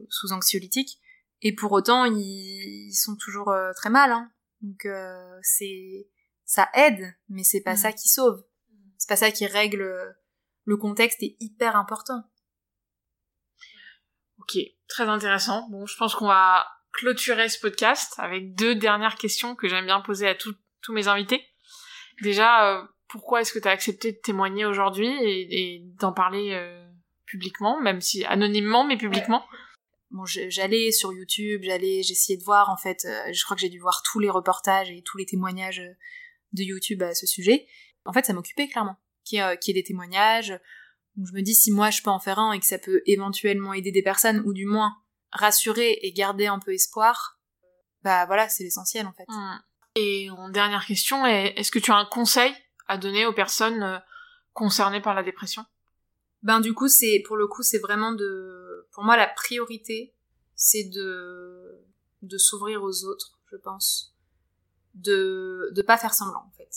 sous anxiolytiques, et pour autant ils, ils sont toujours euh, très mal. Hein. Donc c'est ça aide, mais c'est pas mm. ça qui sauve. C'est pas ça qui règle le contexte est hyper important. Ok, très intéressant. Bon, je pense qu'on va clôturer ce podcast avec deux dernières questions que j'aime bien poser à tous mes invités. Déjà, pourquoi est-ce que tu as accepté de témoigner aujourd'hui et, d'en parler euh, publiquement, même si anonymement, mais publiquement? Bon, j'allais sur YouTube, j'allais, j'essayais de voir en fait. Euh, je crois que j'ai dû voir tous les reportages et tous les témoignages de YouTube à ce sujet. En fait, ça m'occupait clairement, qui y, ait, des témoignages. Donc je me dis si moi je peux en faire un et que ça peut éventuellement aider des personnes ou du moins rassurer et garder un peu espoir, bah voilà, c'est l'essentiel en fait. Hmm. Et en dernière question, est-ce que tu as un conseil à donner aux personnes euh, concernées par la dépression. Ben du coup, c'est pour le coup, c'est vraiment de pour moi la priorité, c'est de de s'ouvrir aux autres, je pense. De de pas faire semblant en fait.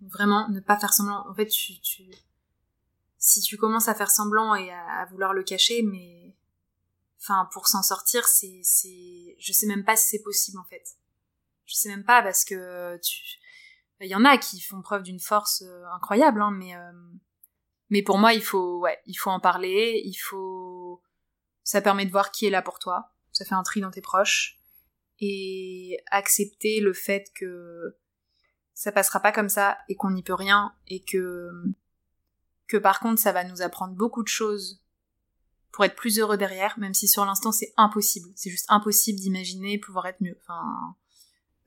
Vraiment ne pas faire semblant. En fait tu, tu si tu commences à faire semblant et à, vouloir le cacher mais enfin pour s'en sortir c'est c'est je sais même pas si c'est possible en fait. Je sais même pas parce que il y en a qui font preuve d'une force euh, incroyable hein, mais euh, mais pour moi il faut ouais il faut en parler il faut ça permet de voir qui est là pour toi ça fait un tri dans tes proches et accepter le fait que ça passera pas comme ça et qu'on n'y peut rien et que que par contre ça va nous apprendre beaucoup de choses pour être plus heureux derrière, même si sur l'instant c'est impossible, c'est juste impossible d'imaginer pouvoir être mieux. Enfin,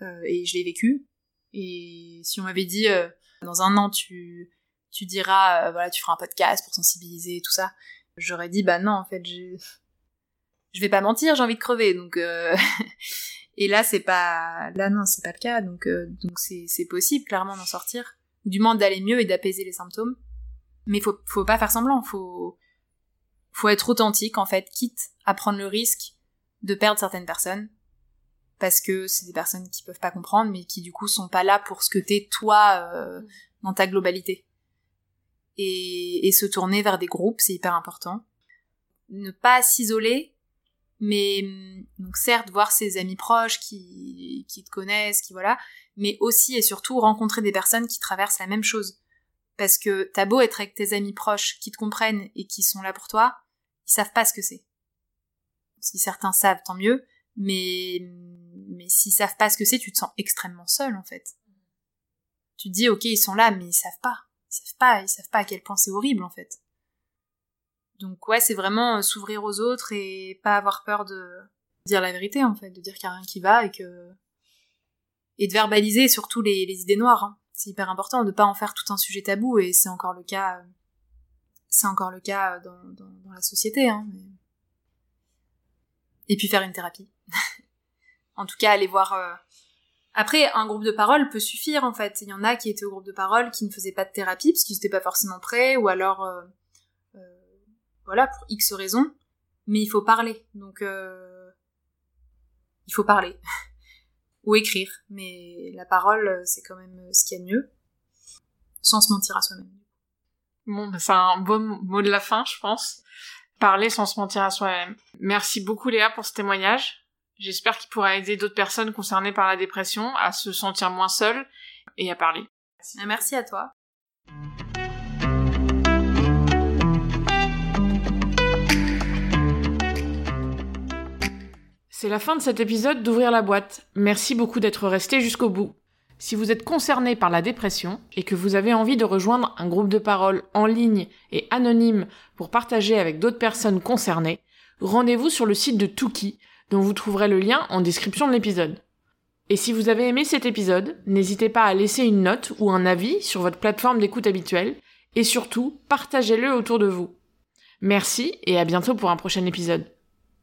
euh, et je l'ai vécu. Et si on m'avait dit euh, dans un an tu tu diras euh, voilà tu feras un podcast pour sensibiliser et tout ça, j'aurais dit bah non en fait je *laughs* je vais pas mentir j'ai envie de crever donc euh, *laughs* Et là, c'est pas, là non, c'est pas le cas. Donc, euh, donc c'est, c'est possible clairement d'en sortir, du moins d'aller mieux et d'apaiser les symptômes. Mais faut, faut pas faire semblant. Faut, faut être authentique en fait, quitte à prendre le risque de perdre certaines personnes, parce que c'est des personnes qui peuvent pas comprendre, mais qui du coup sont pas là pour ce que t'es toi euh, dans ta globalité. Et, et se tourner vers des groupes, c'est hyper important. Ne pas s'isoler, mais donc certes voir ses amis proches qui, qui te connaissent, qui voilà, mais aussi et surtout rencontrer des personnes qui traversent la même chose. Parce que t'as beau être avec tes amis proches qui te comprennent et qui sont là pour toi, ils savent pas ce que c'est. Si certains savent, tant mieux, mais, mais s'ils savent pas ce que c'est, tu te sens extrêmement seul, en fait. Tu te dis, ok, ils sont là, mais ils savent pas. Ils savent pas, ils savent pas à quel point c'est horrible, en fait. Donc ouais, c'est vraiment euh, s'ouvrir aux autres et pas avoir peur de dire la vérité, en fait, de dire qu'il y a rien qui va et que... Et de verbaliser surtout les, idées noires. Hein. C'est hyper important de pas en faire tout un sujet tabou et c'est encore le cas... C'est encore le cas dans, dans, la société, hein. Et puis faire une thérapie. *laughs* en tout cas, aller voir. Euh, après, un groupe de parole peut suffire en fait. Il y en a qui étaient au groupe de parole qui ne faisaient pas de thérapie parce qu'ils n'étaient pas forcément prêts, ou alors euh, euh, voilà pour X raisons. Mais il faut parler, donc il faut parler *laughs* ou écrire. Mais la parole, c'est quand même ce qu'il y a de mieux, sans se mentir à soi-même. Bon, c'est un bon mot de la fin, je pense. Parler sans se mentir à soi-même. Merci beaucoup Léa pour ce témoignage. J'espère qu'il pourra aider d'autres personnes concernées par la dépression à se sentir moins seules et à parler. Merci à toi. C'est la fin de cet épisode d'Ouvrir la boîte. Merci beaucoup d'être resté jusqu'au bout. Si vous êtes concerné par la dépression et que vous avez envie de rejoindre un groupe de parole en ligne et anonyme pour partager avec d'autres personnes concernées, rendez-vous sur le site de Tuki dont vous trouverez le lien en description de l'épisode. Et si vous avez aimé cet épisode, n'hésitez pas à laisser une note ou un avis sur votre plateforme d'écoute habituelle, et surtout, partagez-le autour de vous. Merci et à bientôt pour un prochain épisode.